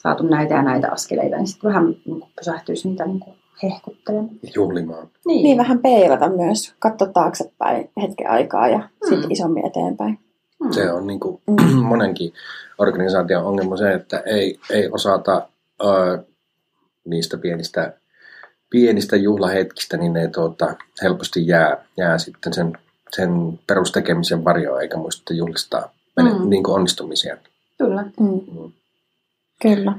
saatu näitä ja näitä askeleita, niin sitten vähän niin kuin pysähtyisi niitä niin kuin hehkuttelemaan. Juhlimaan. Niin, Niin vähän peilata myös, katsoa taaksepäin hetken aikaa ja Mm. sitten isommin eteenpäin. Hmm. Se on niin kuin Mm. monenkin organisaation ongelma se, että ei, ei osata ö, niistä pienistä, pienistä juhlahetkistä, niin ne tuota, helposti jää, jää sitten sen, sen perustekemisen varjoon, eikä muista juhlistaa mm. Mm. niin kuin onnistumisia. Kyllä. Mm. Mm. Kyllä.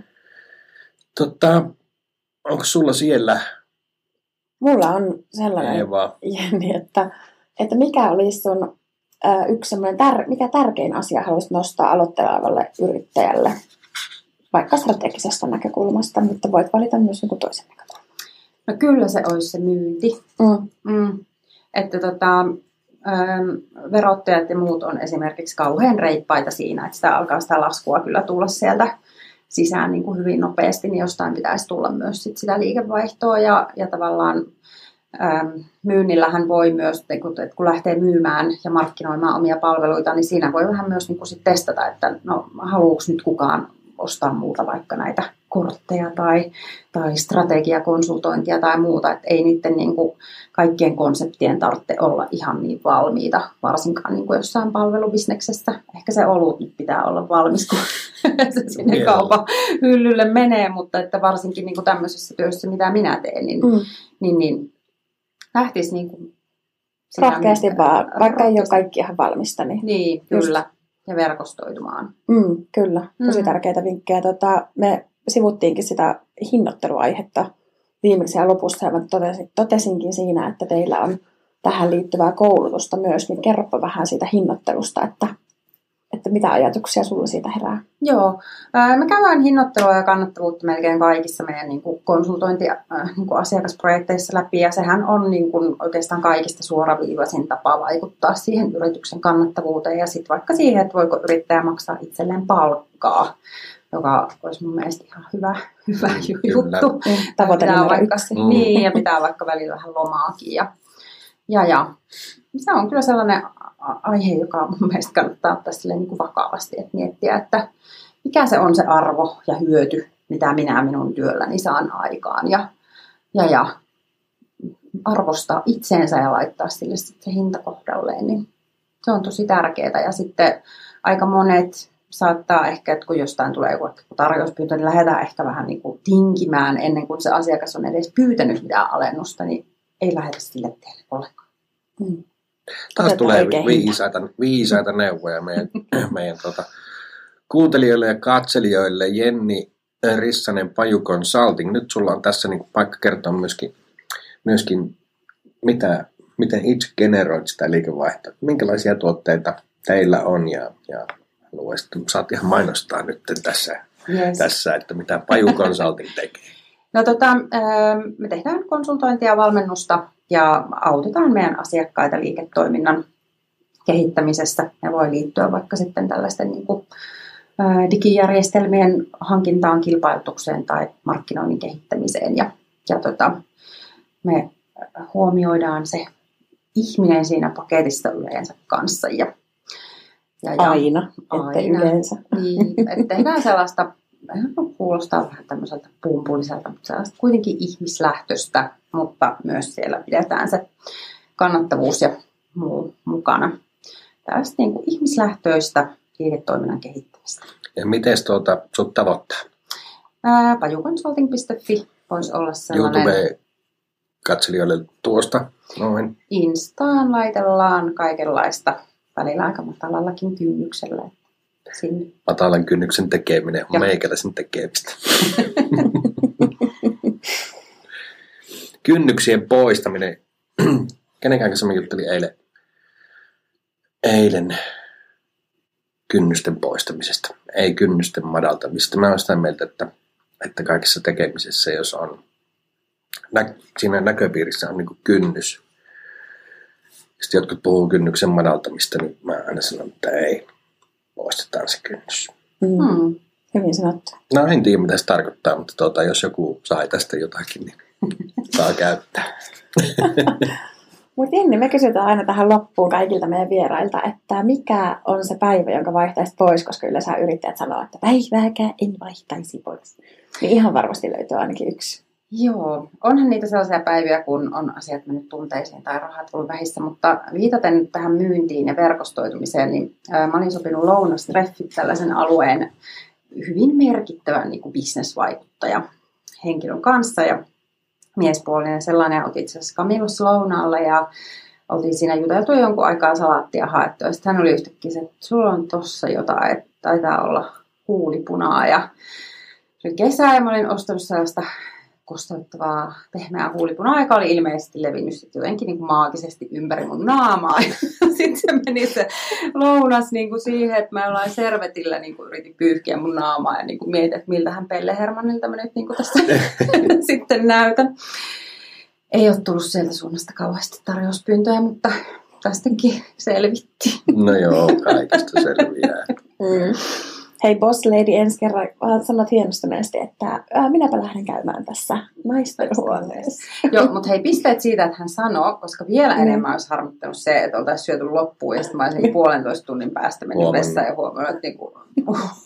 Tota, onko sulla siellä, Mulla on sellainen Eeva, Jenni, että, että mikä olisi sun ää, yksi tär, mikä tärkein asia haluaisit nostaa aloittelevalle yrittäjälle, vaikka strategisesta näkökulmasta, mutta voit valita myös jonkun toisen näkökulman. No kyllä se olisi se myynti. Mm. Mm. Että tota, ähm, verottajat ja muut on esimerkiksi kauhean reippaita siinä, että sitä alkaa sitä laskua kyllä tulla sieltä sisään niin kuin hyvin nopeasti, niin jostain pitäisi tulla myös sit sitä liikevaihtoa. Ja, ja tavallaan ähm, myynnillähän voi myös, että kun, lähtee myymään ja markkinoimaan omia palveluita, niin siinä voi vähän myös niin kuin sit testata, että no haluuks nyt kukaan ostaa muuta vaikka näitä kortteja tai, tai strategiakonsultointia tai muuta, että ei niiden niin kuin kaikkien konseptien tarvitse olla ihan niin valmiita, varsinkaan niin kuin jossain palvelubisneksessä. Ehkä se olut nyt pitää olla valmis, kun se sinne Vielä. kaupan hyllylle menee, mutta että varsinkin niin kuin tämmöisessä työssä, mitä minä teen, niin, Mm. niin, niin lähtisi niin kuin Rohkeasti vaan, vaikka ei ole kaikki ihan valmista. Niin, Niin, Just. kyllä. Ja verkostoitumaan. mm, kyllä, tosi Mm. tärkeitä vinkkejä. Tota, me sivuttiinkin sitä hinnoitteluaihetta. Viimeksi ja lopussa ja mä totesin, totesinkin siinä, että teillä on tähän liittyvää koulutusta myös, niin kerropa vähän siitä hinnoittelusta, että, että mitä ajatuksia sulla siitä herää. Joo, me käydään hinnoittelua ja kannattavuutta melkein kaikissa meidän niin kuin konsultointi- äh, niin läpi, ja sehän on niin kuin oikeastaan kaikista suoraviivaisin tapa vaikuttaa siihen yrityksen kannattavuuteen, ja sitten vaikka siihen, että voiko yrittäjä maksaa itselleen palkkaa, joka olisi mun mielestä ihan hyvä, hyvä juttu. Tavoite Pitää vaikka. Mm. Niin, ja pitää vaikka välillä vähän lomaakin. Ja, ja, ja se on kyllä sellainen aihe, joka mun mielestä kannattaa ottaa silleen niin kuin vakavasti, että miettiä, että mikä se on se arvo ja hyöty, mitä minä minun työlläni saan aikaan. Ja, ja, ja arvostaa itseensä ja laittaa sille sitten se hinta kohdalleen, niin se on tosi tärkeää. Ja sitten aika monet saattaa ehkä, että kun jostain tulee joku tarjouspyyntö, niin lähdetään ehkä vähän niin kuin tinkimään ennen kuin se asiakas on edes pyytänyt mitään alennusta, niin ei lähdetä sille teille ollenkaan. Mm. taas Otetaan tulee viisaita, viisaita neuvoja meidän, meidän tuota, kuuntelijoille ja katselijoille. Jenni Rissanen Paju Consulting. Nyt sulla on tässä niin paikka kertoa myöskin, myöskin mitä, miten itse generoit sitä liikevaihtoa. Minkälaisia tuotteita teillä on ja, ja haluaisit, saat ihan mainostaa nyt tässä, Yes. tässä, että mitä Paju Consulting tekee. No tota, ähm, me tehdään konsultointia ja valmennusta ja autetaan meidän asiakkaita liiketoiminnan kehittämisessä. Ja voi liittyä vaikka sitten tällaisten niin kuin, ää, digijärjestelmien hankintaan, kilpailutukseen tai markkinoinnin kehittämiseen. Ja Ja tota, me huomioidaan se ihminen siinä paketissa yleensä kanssa. Ja, ja, ja Aina, ettei Aina. yleensä. Niin, että tehdään sellaista, kuulostaa vähän tämmöiseltä pumpulliselta, mutta sellaista kuitenkin ihmislähtöistä, mutta myös siellä pidetään se kannattavuus ja muu mukana. Tällaista niin kuin ihmislähtöistä liiketoiminnan kehittämistä. Ja miten tuota sut tavoittaa? Ää, Pajuconsulting.fi voisi olla sellainen. YouTube-katselijoille tuosta noin. Instaan laitellaan kaikenlaista välillä aika matalallakin kynnyksellä. Sinne. Matalan kynnyksen tekeminen on meikäläisen tekemistä. Kynnyksien poistaminen. Kenenkään kanssa mä juttelin eilen, eilen kynnysten poistamisesta. Ei kynnysten madaltamista. Mä oon sitä mieltä, että, että kaikessa tekemisessä, jos on nä, siinä näköpiirissä on niin kynnys. Sitten jotkut puhuu kynnyksen madaltamista, niin mä aina sanon, että ei, poistetaan se kynnys. Mm. Hmm. Hyvin sanottu. No en tiedä mitä se tarkoittaa, mutta tuota, jos joku sai tästä jotakin, niin saa käyttää. Mutta Jenni, me kysytään aina tähän loppuun kaikilta meidän vierailta, että mikä on se päivä, jonka vaihtaisit pois, koska yleensä yrittäjät sanoo, että päivääkään en vaihtaisi pois. Niin ihan varmasti löytyy ainakin yksi. Joo, onhan niitä sellaisia päiviä, kun on asiat mennyt tunteisiin tai rahat ollut vähissä, mutta viitaten tähän myyntiin ja verkostoitumiseen, niin mä olin sopinut lounastreffit tällaisen alueen hyvin merkittävän niin bisnesvaikuttaja henkilön kanssa. Ja miespuolinen sellainen, oltiin itse asiassa Camillus lounaalla ja oltiin siinä juteltu jonkun aikaa salaattia haettu ja sitten hän oli yhtäkkiä että sulla on tossa jotain, että taitaa olla huulipunaa ja se oli kesä ja mä olin ostanut sellaista kosteuttavaa pehmeää huulipunaa, joka oli ilmeisesti levinnyt sit jotenkin niin kuin maagisesti ympäri mun naamaa. Sitten se meni se lounas niin kuin siihen, että mä jollain servetillä niin kuin yritin pyyhkiä mun naamaa ja niin kuin mietin, että miltähän Pelle Hermannilta mä nyt niin kuin tässä sitten näytän. Ei ole tullut sieltä suunnasta kauheasti tarjouspyyntöjä, mutta tästäkin selvitti. No joo, kaikesta selviää. Mm. Hei Boss Lady, ensi kerran vaan sanot hienostuneesti, että ää, minäpä lähden käymään tässä naisten huoneessa. Joo, mutta hei, pisteet siitä, että hän sanoo, koska vielä enemmän olisi harmittanut se, että oltaisiin syöty loppuun ja sitten mä olisin puolentoista tunnin päästä mennyt Huomannut. vessaan ja huomannut, että niinku,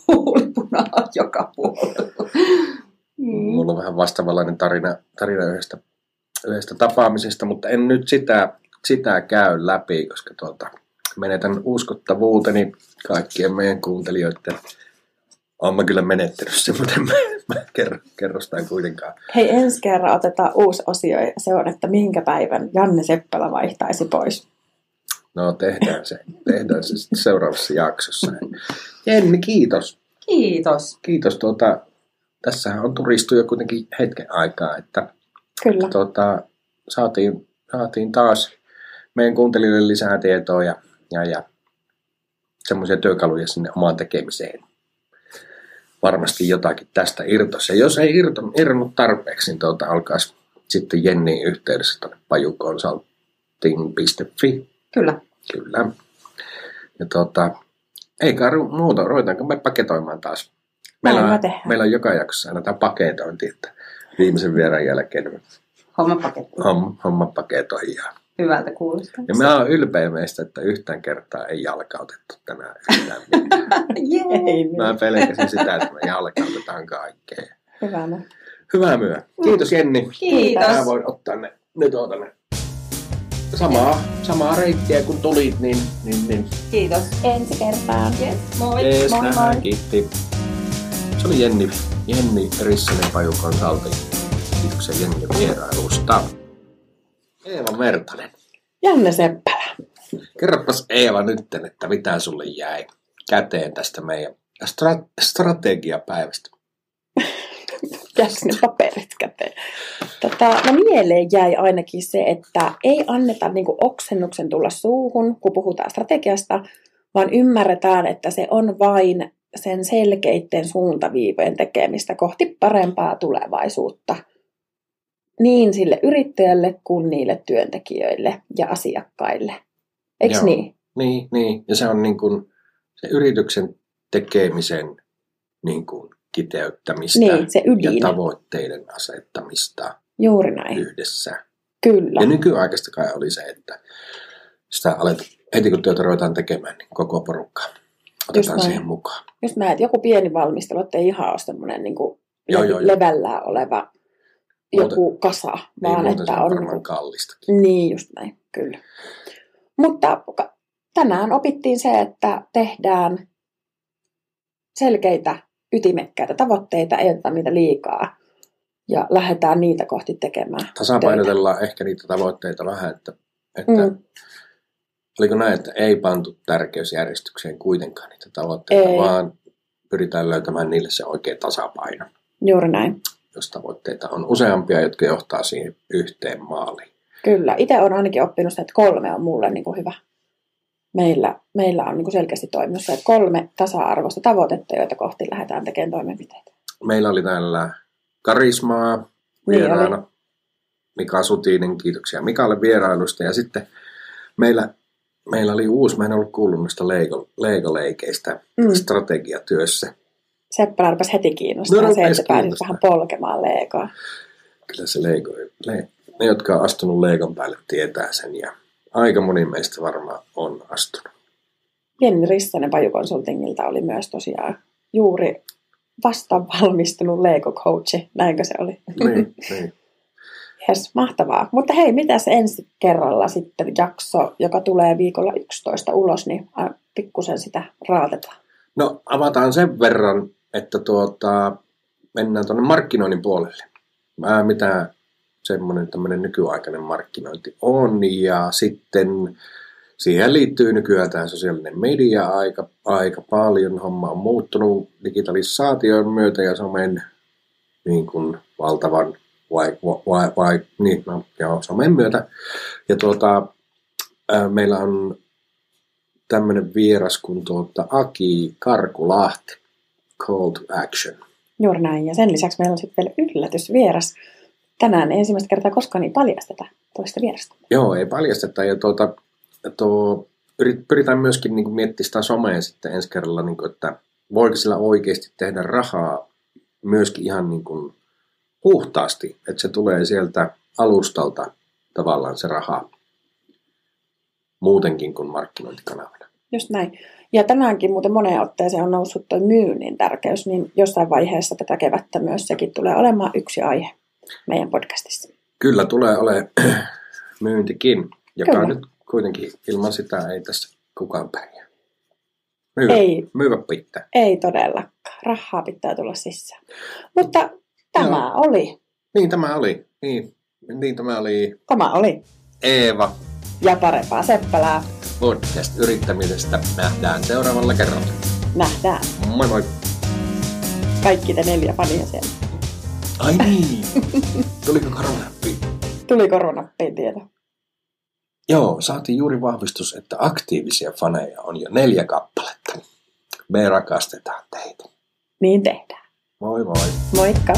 huulipunaa on joka puolella. Mm. Mulla on vähän vastaavanlainen tarina, tarina yhdestä, yhdestä tapaamisesta, mutta en nyt sitä, sitä käy läpi, koska tuota, menetän uskottavuuteni kaikkien meidän kuuntelijoiden. Olen mä kyllä menettänyt sen, mutta en mä, mä kerro, kerro sitä kuitenkaan. Hei, ensi kerran otetaan uusi osio ja se on, että minkä päivän Janne Seppälä vaihtaisi pois. No tehdään se, tehdään se sitten seuraavassa jaksossa. Jenni, kiitos. Kiitos. Kiitos. Tuota, tässähän on turistuja kuitenkin hetken aikaa, että Kyllä. tuota, saatiin, saatiin taas meidän kuuntelijoille lisää tietoa ja, ja, ja semmoisia työkaluja sinne omaan tekemiseen. Varmasti jotakin tästä irtos. Ja jos ei irto, irronnut tarpeeksi, niin tuota, alkaisi sitten Jenniin yhteydessä tuonne pajuconsulting.fi. Kyllä. Kyllä. Ja tuota, ei kai ru- muuta, ruvetaanko me paketoimaan taas? Meillä on, meillä on joka jaksossa aina tämä paketointi, että viimeisen vieraan jälkeen Homma paketti. homma, homma paketoidaan. Hyvältä kuulostaa. Ja mä oon ylpeä meistä, että yhtään kertaa ei jalkautettu tänään yhtään mitään. Jee. Ei Mä niin. pelkäsin sitä, että me jalkautetaan kaikkea. Hyvä. no. Hyvää myö. Kiitos Jenni. Kiitos. Mä voin ottaa ne, nyt otan ne. Samaa, samaa reittiä kun tulit, niin, niin, niin Kiitos. Ensi kertaan. Yes. Moi. Jees, moi, nähdään. moi. Kiitti. Se oli Jenni, Jenni Rissanen Paju Consulting. Kiitoksia Jenni vierailusta. Eeva Mertanen. Janne Seppälä. Kerropas Eeva nytten, että mitä sulle jäi käteen tästä meidän stra- strategiapäivästä. Jäs ne paperit käteen. Tota, no mieleen jäi ainakin se, että ei anneta niinku oksennuksen tulla suuhun, kun puhutaan strategiasta, vaan ymmärretään, että se on vain sen selkeiden suuntaviivojen tekemistä kohti parempaa tulevaisuutta. Niin sille yrittäjälle kuin niille työntekijöille ja asiakkaille. Eikö Joo. niin? Niin, niin. Ja se on niin kuin se yrityksen tekemisen niin kuin kiteyttämistä Niin, se ydin. ja tavoitteiden asettamista. Juuri näin. yhdessä. Kyllä. Ja nykyaikaista kai oli se, että sitä alet, heti kun työtä ruvetaan tekemään, niin koko porukka otetaan näin. siihen mukaan. Just näin, että joku pieni valmistelu, että ei ihan ole semmoinen niin kuin Joo, joo, joo. levällään oleva joku kasa, Niin vaan muuten se että on Niin, kallistakin. niin, just näin, kyllä. Mutta tänään opittiin se, että tehdään selkeitä, ytimekkäitä tavoitteita, ei oteta niitä liikaa ja lähdetään niitä kohti tekemään. Tasapainotellaan ehkä niitä tavoitteita vähän, että, että Mm. oliko näin, että ei pantu tärkeysjärjestykseen kuitenkaan niitä tavoitteita, Ei. vaan pyritään löytämään niille se oikea tasapaino, Juuri näin. Jos tavoitteita on useampia, jotka johtaa siihen yhteen maaliin. Kyllä. Itse olen ainakin oppinut sitä, että kolme on mulle niin kuin hyvä. Meillä, meillä on niin kuin selkeästi toiminut se, että kolme tasa-arvoista tavoitetta, joita kohti lähdetään tekemään toimenpiteitä. Meillä oli täällä Karismaa Niin vieraana. Mika Sutinen, kiitoksia Mikalle vierailusta. Ja sitten meillä, meillä oli uusi, mä en ollut kuullut noista Lego, Lego-leikeistä Mm. strategiatyössä. Seppälä rupesi heti kiinnostaa No, se, että kiinnostaa. vähän polkemaan leekoa. Kyllä se Lego, le, ne, jotka on astunut Legon päälle, tietää sen. Ja aika moni meistä varmaan on astunut. Jenni Rissanen Pajukonsultingilta oli myös tosiaan juuri vasta valmistunut Lego-coachi, näinkö se oli? Niin, niin. Yes, mahtavaa. Mutta hei, mitäs ensi kerralla sitten jakso, joka tulee viikolla 11 ulos, niin äh, pikkusen sitä raatetaan. No avataan sen verran, että tuota, mennään tuonne markkinoinnin puolelle. Mä mitä semmoinen tämmöinen nykyaikainen markkinointi on ja sitten siihen liittyy nykyään tämä sosiaalinen media aika, aika paljon. Homma on muuttunut digitalisaation myötä ja somen niin kuin valtavan vai, vai, vai, niin, no, joo, somen myötä. Ja tuota, ää, meillä on tämmöinen vieras kuin tuota Aki Karkulahti, Call to Action. Juuri näin. Ja sen lisäksi meillä on sitten vielä yllätysvieras. Tänään ensimmäistä kertaa koskaan niin paljasteta toista vierasta. Joo, ei paljasteta. Ja tuota, tuo, yrit- pyritään myöskin niin miettimään sitä somea sitten ensi kerralla, niin kuin, että voiko sillä oikeasti tehdä rahaa myöskin ihan niin kuin puhtaasti, että se tulee sieltä alustalta tavallaan se raha muutenkin kuin markkinointikanavana. Just näin. Ja tänäänkin muuten moneen otteeseen on noussut tuo myynnin tärkeys, niin jossain vaiheessa tätä kevättä myös sekin tulee olemaan yksi aihe meidän podcastissa. Kyllä tulee ole myyntikin, joka Kyllä. nyt kuitenkin ilman sitä ei tässä kukaan pärjää. Myyvä, Ei. myyvä pitää. Ei todellakaan. Rahaa pitää tulla sisään. Mutta tämä oli. Niin tämä oli. Niin, niin tämä oli Tämä oli. Eeva Ja parempaa Seppälää. podcast yrittämisestä. Nähdään seuraavalla kerralla. Nähdään. Moi moi. Kaikki te neljä fania siellä. Ai niin. Tuliko koronappi? Tuli koronappiin tieto. Joo, saatiin juuri vahvistus, että aktiivisia faneja on jo neljä kappaletta. Me rakastetaan teitä. Niin tehdään. Moi moi. Moikka!